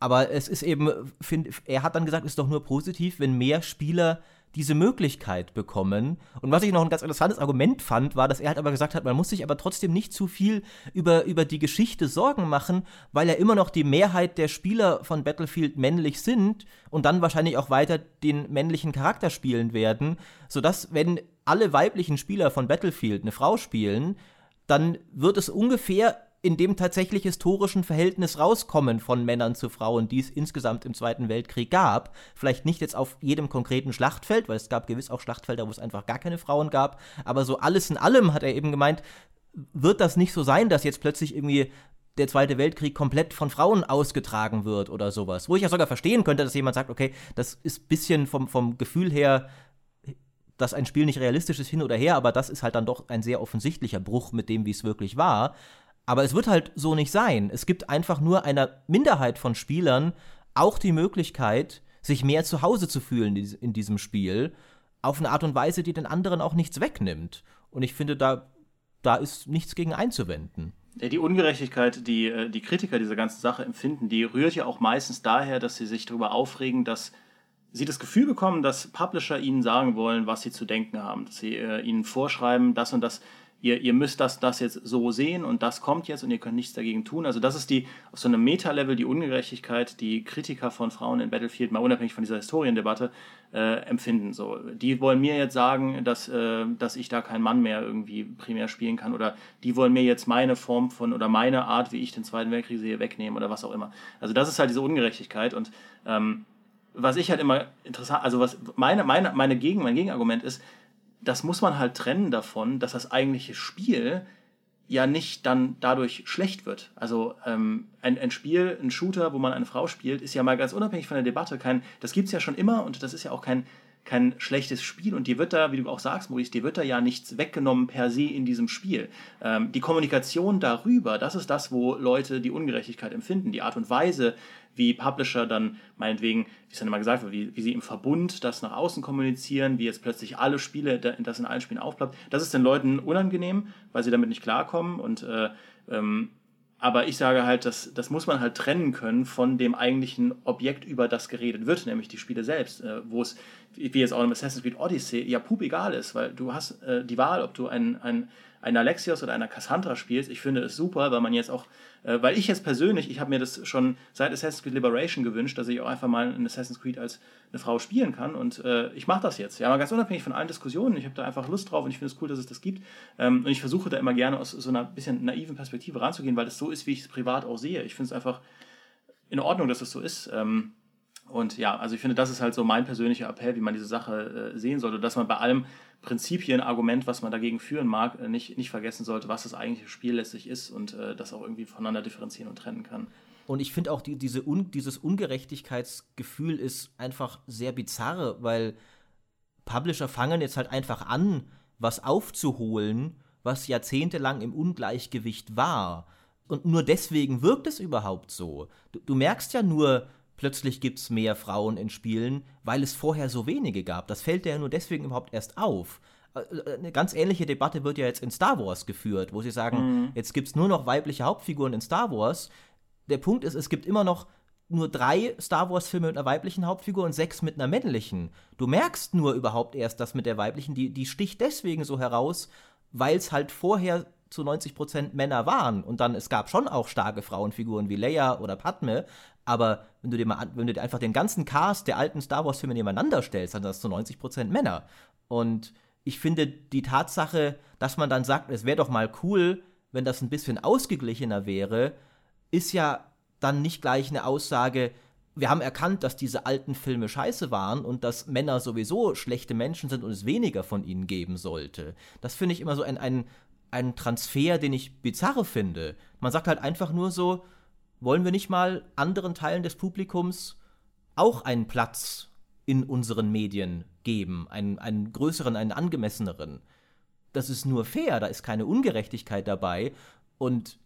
aber es ist eben, find, er hat dann gesagt, es ist doch nur positiv, wenn mehr Spieler diese Möglichkeit bekommen. Und was ich noch ein ganz interessantes Argument fand, war, dass er halt aber gesagt hat, man muss sich aber trotzdem nicht zu viel über, über die Geschichte Sorgen machen, weil ja immer noch die Mehrheit der Spieler von Battlefield männlich sind und dann wahrscheinlich auch weiter den männlichen Charakter spielen werden, sodass, wenn alle weiblichen Spieler von Battlefield eine Frau spielen, dann wird es ungefähr in dem tatsächlich historischen Verhältnis rauskommen von Männern zu Frauen, die es insgesamt im Zweiten Weltkrieg gab. Vielleicht nicht jetzt auf jedem konkreten Schlachtfeld, weil es gab gewiss auch Schlachtfelder, wo es einfach gar keine Frauen gab. Aber so alles in allem hat er eben gemeint, wird das nicht so sein, dass jetzt plötzlich irgendwie der Zweite Weltkrieg komplett von Frauen ausgetragen wird oder sowas. Wo ich ja sogar verstehen könnte, dass jemand sagt, okay, das ist ein bisschen vom, vom Gefühl her dass ein Spiel nicht realistisch ist hin oder her, aber das ist halt dann doch ein sehr offensichtlicher Bruch mit dem, wie es wirklich war. Aber es wird halt so nicht sein. Es gibt einfach nur einer Minderheit von Spielern auch die Möglichkeit, sich mehr zu Hause zu fühlen in diesem Spiel, auf eine Art und Weise, die den anderen auch nichts wegnimmt. Und ich finde, da, da ist nichts gegen einzuwenden. Die Ungerechtigkeit, die äh, die Kritiker dieser ganzen Sache empfinden, die rührt ja auch meistens daher, dass sie sich darüber aufregen, dass sie das Gefühl bekommen, dass Publisher ihnen sagen wollen, was sie zu denken haben, dass sie äh, ihnen vorschreiben, das und das ihr, ihr müsst das, das jetzt so sehen und das kommt jetzt und ihr könnt nichts dagegen tun. Also das ist die auf so einem Meta-Level die Ungerechtigkeit, die Kritiker von Frauen in Battlefield, mal unabhängig von dieser Historiendebatte, äh, empfinden. So, die wollen mir jetzt sagen, dass, äh, dass ich da kein Mann mehr irgendwie primär spielen kann oder die wollen mir jetzt meine Form von oder meine Art, wie ich den Zweiten Weltkrieg sehe, wegnehmen oder was auch immer. Also das ist halt diese Ungerechtigkeit und ähm, was ich halt immer interessant, also was meine, meine, meine Gegen, mein Gegenargument ist, das muss man halt trennen davon, dass das eigentliche Spiel ja nicht dann dadurch schlecht wird. Also ähm, ein, ein Spiel, ein Shooter, wo man eine Frau spielt, ist ja mal ganz unabhängig von der Debatte kein, das gibt es ja schon immer und das ist ja auch kein, kein schlechtes Spiel und dir wird da, wie du auch sagst, Maurice, dir wird da ja nichts weggenommen per se in diesem Spiel. Ähm, die Kommunikation darüber, das ist das, wo Leute die Ungerechtigkeit empfinden. Die Art und Weise, wie Publisher dann meinetwegen, wie es dann immer gesagt wird, wie, wie sie im Verbund das nach außen kommunizieren, wie jetzt plötzlich alle Spiele, das in allen Spielen aufploppt. Das ist den Leuten unangenehm, weil sie damit nicht klarkommen und äh, ähm, aber ich sage halt, das, das muss man halt trennen können von dem eigentlichen Objekt, über das geredet wird, nämlich die Spiele selbst, äh, wo es, wie jetzt auch im Assassin's Creed Odyssey, ja pup egal ist, weil du hast äh, die Wahl, ob du ein, ein einer Alexios oder einer Cassandra spielst. Ich finde es super, weil man jetzt auch, äh, weil ich jetzt persönlich, ich habe mir das schon seit Assassin's Creed Liberation gewünscht, dass ich auch einfach mal ein Assassin's Creed als eine Frau spielen kann und äh, ich mache das jetzt. Ja, mal ganz unabhängig von allen Diskussionen. Ich habe da einfach Lust drauf und ich finde es cool, dass es das gibt. Ähm, und ich versuche da immer gerne aus so einer bisschen naiven Perspektive ranzugehen, weil es so ist, wie ich es privat auch sehe. Ich finde es einfach in Ordnung, dass es so ist. Ähm, und ja, also ich finde, das ist halt so mein persönlicher Appell, wie man diese Sache äh, sehen sollte, dass man bei allem Prinzipienargument, was man dagegen führen mag, äh, nicht, nicht vergessen sollte, was das eigentliche Spiel letztlich ist und äh, das auch irgendwie voneinander differenzieren und trennen kann. Und ich finde auch, die, diese un, dieses Ungerechtigkeitsgefühl ist einfach sehr bizarr, weil Publisher fangen jetzt halt einfach an, was aufzuholen, was jahrzehntelang im Ungleichgewicht war. Und nur deswegen wirkt es überhaupt so. Du, du merkst ja nur, plötzlich gibt es mehr Frauen in Spielen, weil es vorher so wenige gab. Das fällt ja nur deswegen überhaupt erst auf. Äh, äh, eine ganz ähnliche Debatte wird ja jetzt in Star Wars geführt, wo sie sagen, mhm. jetzt gibt es nur noch weibliche Hauptfiguren in Star Wars. Der Punkt ist, es gibt immer noch nur drei Star Wars-Filme mit einer weiblichen Hauptfigur und sechs mit einer männlichen. Du merkst nur überhaupt erst, dass mit der weiblichen, die, die sticht deswegen so heraus, weil es halt vorher zu 90% Männer waren. Und dann, es gab schon auch starke Frauenfiguren wie Leia oder Padme, aber wenn du dir mal, wenn du dir einfach den ganzen Cast der alten Star Wars-Filme nebeneinander stellst, dann sind das zu 90% Männer. Und ich finde die Tatsache, dass man dann sagt, es wäre doch mal cool, wenn das ein bisschen ausgeglichener wäre, ist ja dann nicht gleich eine Aussage, wir haben erkannt, dass diese alten Filme scheiße waren und dass Männer sowieso schlechte Menschen sind und es weniger von ihnen geben sollte. Das finde ich immer so ein, ein, ein Transfer, den ich bizarre finde. Man sagt halt einfach nur so, wollen wir nicht mal anderen Teilen des Publikums auch einen Platz in unseren Medien geben, einen, einen größeren, einen angemesseneren? Das ist nur fair, da ist keine Ungerechtigkeit dabei. Und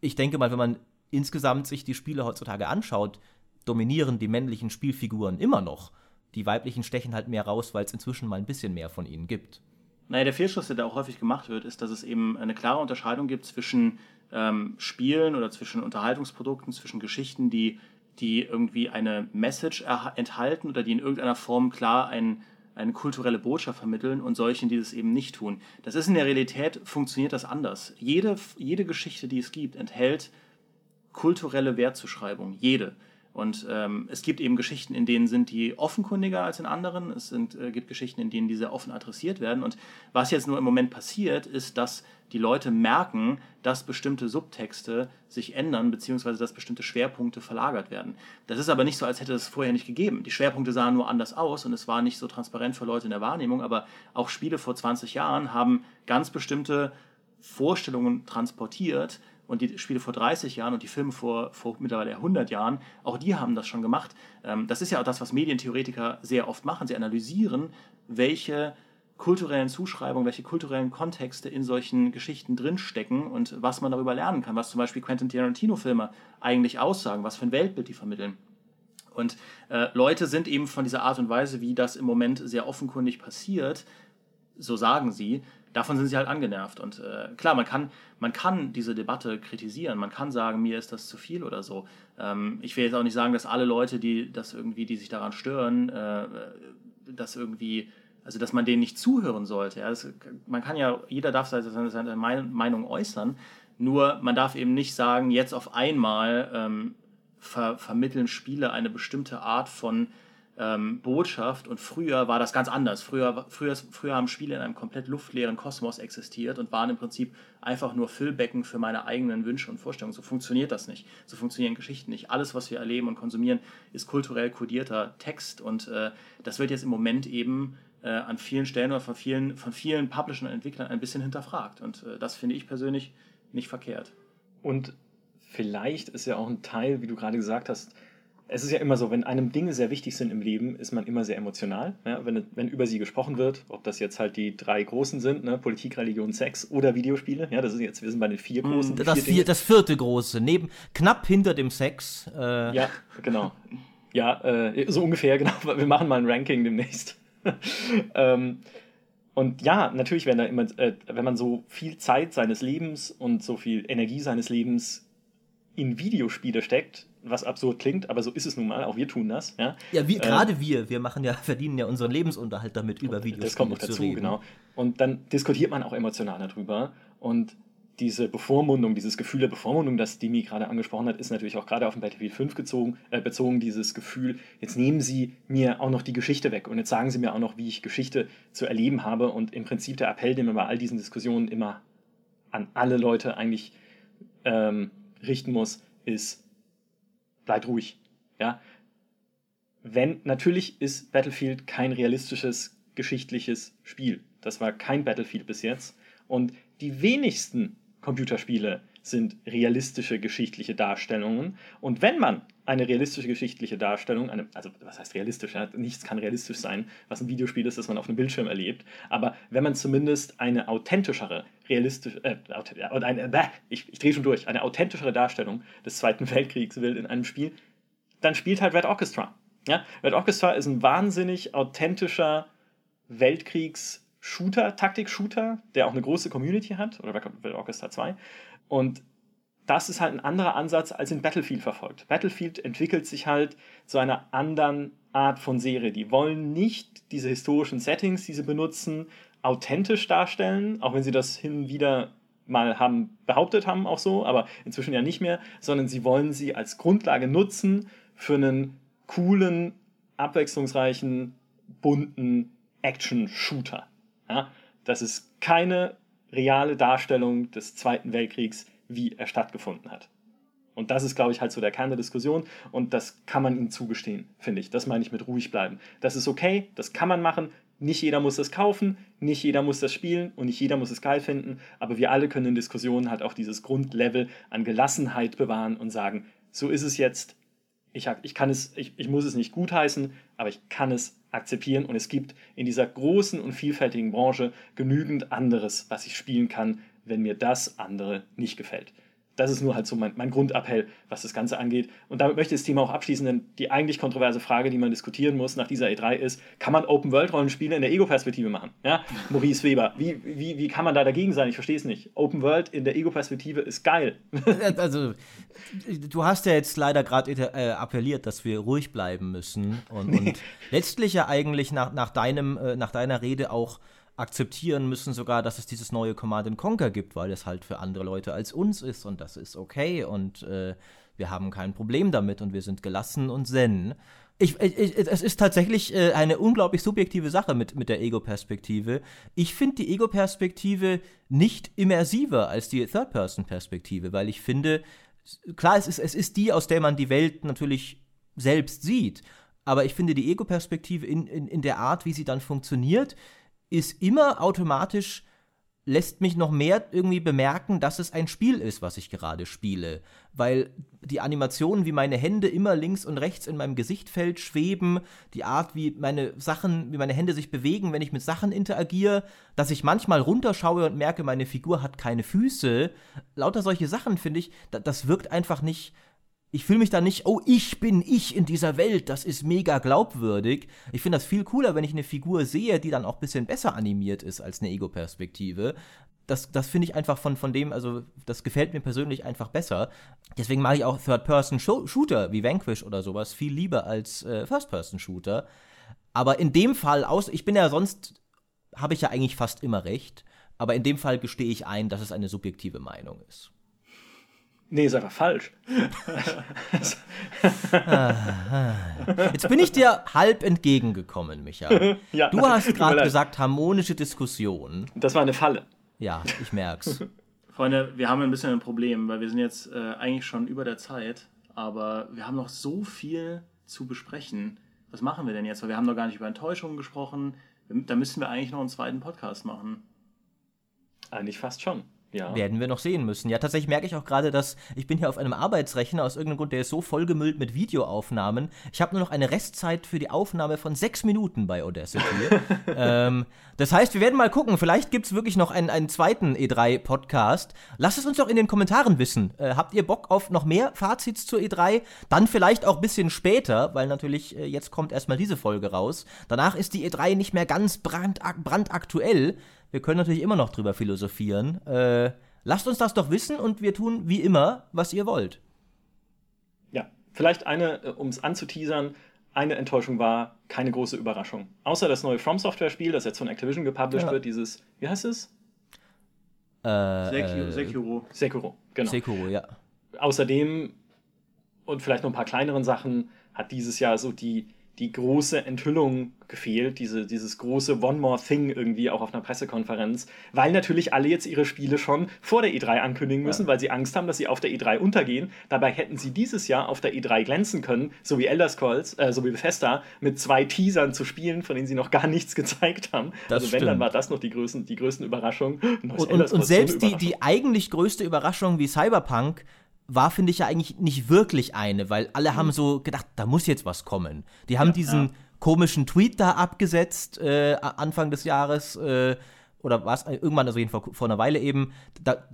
ich denke mal, wenn man insgesamt sich die Spiele heutzutage anschaut, dominieren die männlichen Spielfiguren immer noch. Die weiblichen stechen halt mehr raus, weil es inzwischen mal ein bisschen mehr von ihnen gibt. Naja, der Fehlschluss, der da auch häufig gemacht wird, ist, dass es eben eine klare Unterscheidung gibt zwischen ähm, Spielen oder zwischen Unterhaltungsprodukten, zwischen Geschichten, die, die irgendwie eine Message enthalten oder die in irgendeiner Form klar ein, eine kulturelle Botschaft vermitteln und solchen, die das eben nicht tun. Das ist in der Realität, funktioniert das anders. Jede, jede Geschichte, die es gibt, enthält kulturelle Wertzuschreibung. Jede. Und ähm, es gibt eben Geschichten, in denen sind die offenkundiger als in anderen. Es sind, äh, gibt Geschichten, in denen diese offen adressiert werden. Und was jetzt nur im Moment passiert, ist, dass die Leute merken, dass bestimmte Subtexte sich ändern, beziehungsweise dass bestimmte Schwerpunkte verlagert werden. Das ist aber nicht so, als hätte es vorher nicht gegeben. Die Schwerpunkte sahen nur anders aus und es war nicht so transparent für Leute in der Wahrnehmung, aber auch Spiele vor 20 Jahren haben ganz bestimmte Vorstellungen transportiert, und die Spiele vor 30 Jahren und die Filme vor, vor mittlerweile 100 Jahren, auch die haben das schon gemacht. Ähm, das ist ja auch das, was Medientheoretiker sehr oft machen. Sie analysieren, welche kulturellen Zuschreibungen, welche kulturellen Kontexte in solchen Geschichten drinstecken und was man darüber lernen kann, was zum Beispiel Quentin Tarantino-Filme eigentlich aussagen, was für ein Weltbild die vermitteln. Und äh, Leute sind eben von dieser Art und Weise, wie das im Moment sehr offenkundig passiert, so sagen sie, davon sind sie halt angenervt. Und äh, klar, man kann, man kann diese Debatte kritisieren, man kann sagen, mir ist das zu viel oder so. Ähm, ich will jetzt auch nicht sagen, dass alle Leute, die das irgendwie, die sich daran stören, äh, das irgendwie, also dass man denen nicht zuhören sollte. Ja? Das, man kann ja, jeder darf seine, seine Meinung äußern, nur man darf eben nicht sagen, jetzt auf einmal ähm, ver vermitteln Spiele eine bestimmte Art von ähm, Botschaft und früher war das ganz anders. Früher, früher, früher haben Spiele in einem komplett luftleeren Kosmos existiert und waren im Prinzip einfach nur Füllbecken für meine eigenen Wünsche und Vorstellungen. So funktioniert das nicht. So funktionieren Geschichten nicht. Alles, was wir erleben und konsumieren, ist kulturell kodierter Text und äh, das wird jetzt im Moment eben äh, an vielen Stellen oder von vielen, von vielen Publishern und Entwicklern ein bisschen hinterfragt und äh, das finde ich persönlich nicht verkehrt. Und vielleicht ist ja auch ein Teil, wie du gerade gesagt hast, es ist ja immer so, wenn einem Dinge sehr wichtig sind im Leben, ist man immer sehr emotional. Ja, wenn, wenn über sie gesprochen wird, ob das jetzt halt die drei großen sind, ne, Politik, Religion, Sex oder Videospiele. Ja, das ist jetzt, wir sind bei den vier hm, großen. Das, vier, das vierte große, neben, knapp hinter dem Sex. Äh. Ja, genau. Ja, äh, so ungefähr, (laughs) genau. Wir machen mal ein Ranking demnächst. (laughs) ähm, und ja, natürlich, wenn, da immer, äh, wenn man so viel Zeit seines Lebens und so viel Energie seines Lebens in Videospiele steckt, was absurd klingt, aber so ist es nun mal, auch wir tun das. Ja, ja wie, äh, gerade wir, wir machen ja, verdienen ja unseren Lebensunterhalt damit, über Videospiele Das kommt noch dazu, genau. Und dann diskutiert man auch emotional darüber und diese Bevormundung, dieses Gefühl der Bevormundung, das Dimi gerade angesprochen hat, ist natürlich auch gerade auf den Battlefield 5 gezogen, äh, bezogen, dieses Gefühl, jetzt nehmen Sie mir auch noch die Geschichte weg und jetzt sagen Sie mir auch noch, wie ich Geschichte zu erleben habe und im Prinzip der Appell, den man bei all diesen Diskussionen immer an alle Leute eigentlich ähm, richten muss, ist, bleibt ruhig. Ja? Wenn, natürlich ist Battlefield kein realistisches geschichtliches Spiel. Das war kein Battlefield bis jetzt. Und die wenigsten Computerspiele sind realistische geschichtliche Darstellungen. Und wenn man eine realistische geschichtliche Darstellung, eine, also was heißt realistisch? Ja? Nichts kann realistisch sein, was ein Videospiel ist, das man auf einem Bildschirm erlebt. Aber wenn man zumindest eine authentischere, realistische, äh, eine, äh, ich, ich drehe schon durch, eine authentischere Darstellung des Zweiten (laughs) Weltkriegs will in einem Spiel, dann spielt halt Red Orchestra. Ja? Red Orchestra ist ein wahnsinnig authentischer Weltkriegs-Shooter, Taktik-Shooter, der auch eine große Community hat, oder Red Orchestra 2. Und das ist halt ein anderer Ansatz als in Battlefield verfolgt. Battlefield entwickelt sich halt zu einer anderen Art von Serie. Die wollen nicht diese historischen Settings, die sie benutzen, authentisch darstellen, auch wenn sie das hin und wieder mal haben behauptet haben, auch so, aber inzwischen ja nicht mehr, sondern sie wollen sie als Grundlage nutzen für einen coolen, abwechslungsreichen, bunten Action-Shooter. Ja? Das ist keine reale Darstellung des Zweiten Weltkriegs wie er stattgefunden hat. Und das ist, glaube ich, halt so der Kern der Diskussion und das kann man ihnen zugestehen, finde ich. Das meine ich mit ruhig bleiben. Das ist okay, das kann man machen. Nicht jeder muss das kaufen, nicht jeder muss das spielen und nicht jeder muss es geil finden, aber wir alle können in Diskussionen halt auch dieses Grundlevel an Gelassenheit bewahren und sagen, so ist es jetzt, ich, ich, kann es, ich, ich muss es nicht gutheißen, aber ich kann es akzeptieren und es gibt in dieser großen und vielfältigen Branche genügend anderes, was ich spielen kann, wenn mir das andere nicht gefällt. Das ist nur halt so mein, mein, Grundappell, was das Ganze angeht. Und damit möchte ich das Thema auch abschließen, denn die eigentlich kontroverse Frage, die man diskutieren muss nach dieser E3 ist, kann man Open-World-Rollenspiele in der Ego-Perspektive machen? Ja? (laughs) Maurice Weber, wie, wie, wie kann man da dagegen sein? Ich verstehe es nicht. Open-World in der Ego-Perspektive ist geil. Also, du hast ja jetzt leider gerade äh, appelliert, dass wir ruhig bleiben müssen. Und, (laughs) nee. und letztlich ja eigentlich nach, nach, deinem, äh, nach deiner Rede auch akzeptieren müssen sogar, dass es dieses neue Command Conquer gibt, weil es halt für andere Leute als uns ist und das ist okay und äh, wir haben kein Problem damit und wir sind gelassen und zen. Ich, ich, es ist tatsächlich äh, eine unglaublich subjektive Sache mit, mit der Ego-Perspektive. Ich finde die Ego-Perspektive nicht immersiver als die Third-Person-Perspektive, weil ich finde, klar, es ist, es ist die, aus der man die Welt natürlich selbst sieht. Aber ich finde die Ego-Perspektive in, in, in der Art, wie sie dann funktioniert, ist immer automatisch, lässt mich noch mehr irgendwie bemerken, dass es ein Spiel ist, was ich gerade spiele. Weil die Animationen, wie meine Hände immer links und rechts in meinem Gesichtfeld schweben, die Art, wie meine Sachen, wie meine Hände sich bewegen, wenn ich mit Sachen interagiere, dass ich manchmal runterschaue und merke, meine Figur hat keine Füße. Lauter solche Sachen, finde ich, das wirkt einfach nicht ich fühle mich da nicht, oh, ich bin ich in dieser Welt, das ist mega glaubwürdig. Ich finde das viel cooler, wenn ich eine Figur sehe, die dann auch ein bisschen besser animiert ist als eine Ego-Perspektive. Das, das finde ich einfach von, von dem, also das gefällt mir persönlich einfach besser. Deswegen mag ich auch Third-Person-Shooter wie Vanquish oder sowas viel lieber als äh, First-Person-Shooter. Aber in dem Fall, aus, ich bin ja sonst, habe ich ja eigentlich fast immer recht. Aber in dem Fall gestehe ich ein, dass es eine subjektive Meinung ist. Nee, ist einfach falsch. Jetzt bin ich dir halb entgegengekommen, Micha. (laughs) Ja, du hast gerade gesagt, harmonische Diskussion. Das war eine Falle. Ja, ich merk's. (laughs) Freunde, wir haben ein bisschen ein Problem, weil wir sind jetzt äh, eigentlich schon über der Zeit, aber wir haben noch so viel zu besprechen. Was machen wir denn jetzt? Weil wir haben noch gar nicht über Enttäuschungen gesprochen. Da müssten wir eigentlich noch einen zweiten Podcast machen. Eigentlich fast schon. Ja. Werden wir noch sehen müssen. Ja, tatsächlich merke ich auch gerade, dass ich bin hier auf einem Arbeitsrechner aus irgendeinem Grund, der ist so vollgemüllt mit Videoaufnahmen. Ich habe nur noch eine Restzeit für die Aufnahme von sechs Minuten bei Audacity. (laughs) ähm, das heißt, wir werden mal gucken. Vielleicht gibt es wirklich noch einen, einen zweiten E3-Podcast. Lasst es uns doch in den Kommentaren wissen. Äh, habt ihr Bock auf noch mehr Fazits zur E3? Dann vielleicht auch ein bisschen später, weil natürlich äh, jetzt kommt erstmal diese Folge raus. Danach ist die E3 nicht mehr ganz brandaktuell. Wir können natürlich immer noch drüber philosophieren. Äh, lasst uns das doch wissen und wir tun wie immer, was ihr wollt. Ja, vielleicht eine, äh, um es anzuteasern, eine Enttäuschung war keine große Überraschung. Außer das neue From Software-Spiel, das jetzt von Activision gepublished ja. wird, dieses, wie heißt es? Äh, Sekiro. Sekiro. Sekiro, genau. Sekiro, ja. Außerdem und vielleicht noch ein paar kleineren Sachen hat dieses Jahr so die, die große Enthüllung gefehlt, diese, dieses große One More Thing irgendwie auch auf einer Pressekonferenz, weil natürlich alle jetzt ihre Spiele schon vor der E3 ankündigen müssen, ja. weil sie Angst haben, dass sie auf der E3 untergehen. Dabei hätten sie dieses Jahr auf der E3 glänzen können, so wie Elder Scrolls, äh, so wie Bethesda, mit zwei Teasern zu spielen, von denen sie noch gar nichts (laughs) gezeigt haben. Das also wenn, stimmt. dann war das noch die größten, die größten Überraschungen. (laughs) Und, und, und selbst die, die eigentlich größte Überraschung wie Cyberpunk war, finde ich ja eigentlich nicht wirklich eine, weil alle mhm. haben so gedacht, da muss jetzt was kommen. Die haben ja, diesen ja. komischen Tweet da abgesetzt, äh, Anfang des Jahres, äh, oder was, irgendwann, also vor, vor einer Weile eben. Da,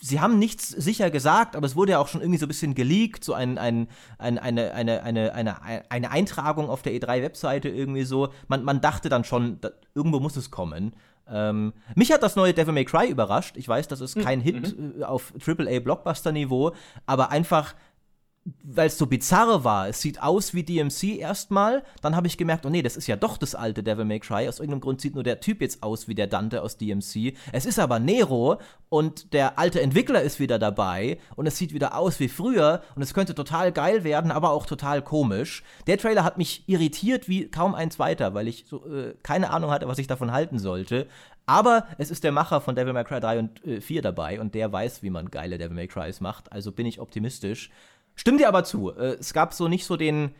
sie haben nichts sicher gesagt, aber es wurde ja auch schon irgendwie so ein bisschen geleakt, so ein, ein, ein, eine, eine, eine, eine, eine Eintragung auf der E3-Webseite irgendwie so. Man, man dachte dann schon, da, irgendwo muss es kommen. Ähm, mich hat das neue Devil May Cry überrascht. Ich weiß, das ist kein mhm. Hit mhm. auf AAA-Blockbuster-Niveau, aber einfach weil es so bizarr war. Es sieht aus wie DMC erstmal, dann habe ich gemerkt, oh nee, das ist ja doch das alte Devil May Cry. Aus irgendeinem Grund sieht nur der Typ jetzt aus wie der Dante aus DMC. Es ist aber Nero und der alte Entwickler ist wieder dabei und es sieht wieder aus wie früher und es könnte total geil werden, aber auch total komisch. Der Trailer hat mich irritiert wie kaum ein zweiter, weil ich so, äh, keine Ahnung hatte, was ich davon halten sollte. Aber es ist der Macher von Devil May Cry 3 und äh, 4 dabei und der weiß, wie man geile Devil May Crys macht. Also bin ich optimistisch. Stimmt dir aber zu. Äh, es gab so nicht so den.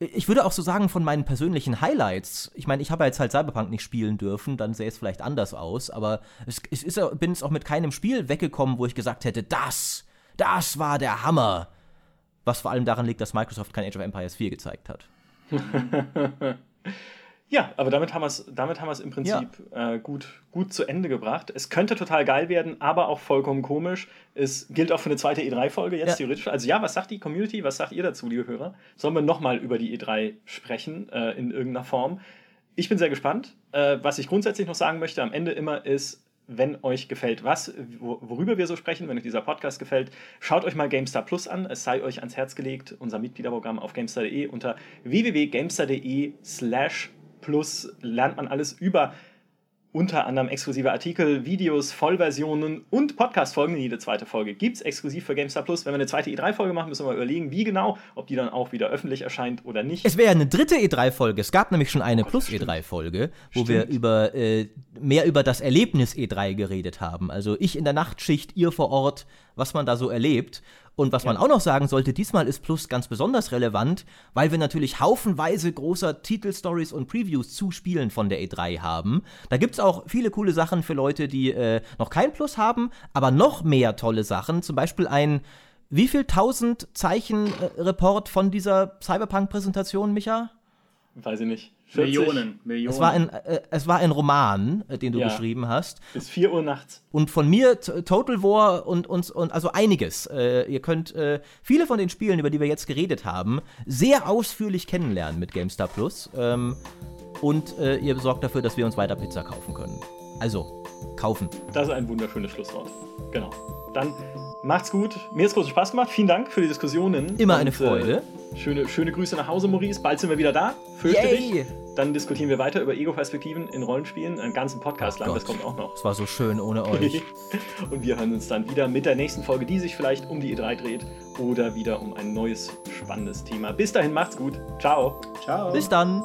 Ich würde auch so sagen, von meinen persönlichen Highlights. Ich meine, ich habe jetzt halt Cyberpunk nicht spielen dürfen, dann sähe es vielleicht anders aus, aber es, es ist, bin es auch mit keinem Spiel weggekommen, wo ich gesagt hätte, das, das war der Hammer. Was vor allem daran liegt, dass Microsoft kein Age of Empires 4 gezeigt hat. (laughs) Ja, aber damit haben wir es damit haben im Prinzip ja. äh, gut, gut zu Ende gebracht. Es könnte total geil werden, aber auch vollkommen komisch. Es gilt auch für eine zweite E3-Folge jetzt ja. theoretisch. Also ja, was sagt die Community? Was sagt ihr dazu, liebe Hörer? Sollen wir nochmal über die E3 sprechen äh, in irgendeiner Form? Ich bin sehr gespannt. Äh, was ich grundsätzlich noch sagen möchte am Ende immer ist, wenn euch gefällt, was, worüber wir so sprechen, wenn euch dieser Podcast gefällt, schaut euch mal GameStar Plus an. Es sei euch ans Herz gelegt, unser Mitgliederprogramm auf GameStar.de unter www.gamestar.de slash Plus lernt man alles über unter anderem exklusive Artikel, Videos, Vollversionen und Podcast-Folgen. Jede zweite Folge gibt es exklusiv für GameStar Plus. Wenn wir eine zweite E3-Folge machen, müssen wir mal überlegen, wie genau, ob die dann auch wieder öffentlich erscheint oder nicht. Es wäre eine dritte E3-Folge. Es gab nämlich schon eine oh, Plus-E3-Folge, wo stimmt. wir über äh, mehr über das Erlebnis E3 geredet haben. Also ich in der Nachtschicht, ihr vor Ort, was man da so erlebt. Und was man auch noch sagen sollte, diesmal ist Plus ganz besonders relevant, weil wir natürlich haufenweise großer Titelstories und Previews zu Spielen von der E3 haben. Da gibt es auch viele coole Sachen für Leute, die äh, noch kein Plus haben, aber noch mehr tolle Sachen. Zum Beispiel ein wie viel tausend Zeichen äh, Report von dieser Cyberpunk-Präsentation, Micha? Weiß ich nicht, 40? Millionen, Millionen. Es war ein, äh, es war ein Roman, äh, den du ja. geschrieben hast. Bis 4 Uhr nachts. Und von mir Total War und uns und, also einiges. Äh, ihr könnt äh, viele von den Spielen, über die wir jetzt geredet haben, sehr ausführlich kennenlernen mit GameStar Plus. Ähm, und äh, ihr sorgt dafür, dass wir uns weiter Pizza kaufen können. Also, kaufen. Das ist ein wunderschönes Schlusswort. Genau. Dann macht's gut. Mir hat es großen Spaß gemacht. Vielen Dank für die Diskussionen. Immer und, eine Freude. Äh, schöne, schöne Grüße nach Hause, Maurice. Bald sind wir wieder da. Fürchte Yay. dich. Dann diskutieren wir weiter über Ego-Perspektiven in Rollenspielen. Einen ganzen Podcast oh lang. Das kommt auch noch. Es war so schön ohne euch. (laughs) und wir hören uns dann wieder mit der nächsten Folge, die sich vielleicht um die E3 dreht oder wieder um ein neues spannendes Thema. Bis dahin, macht's gut. Ciao. Ciao. Bis dann.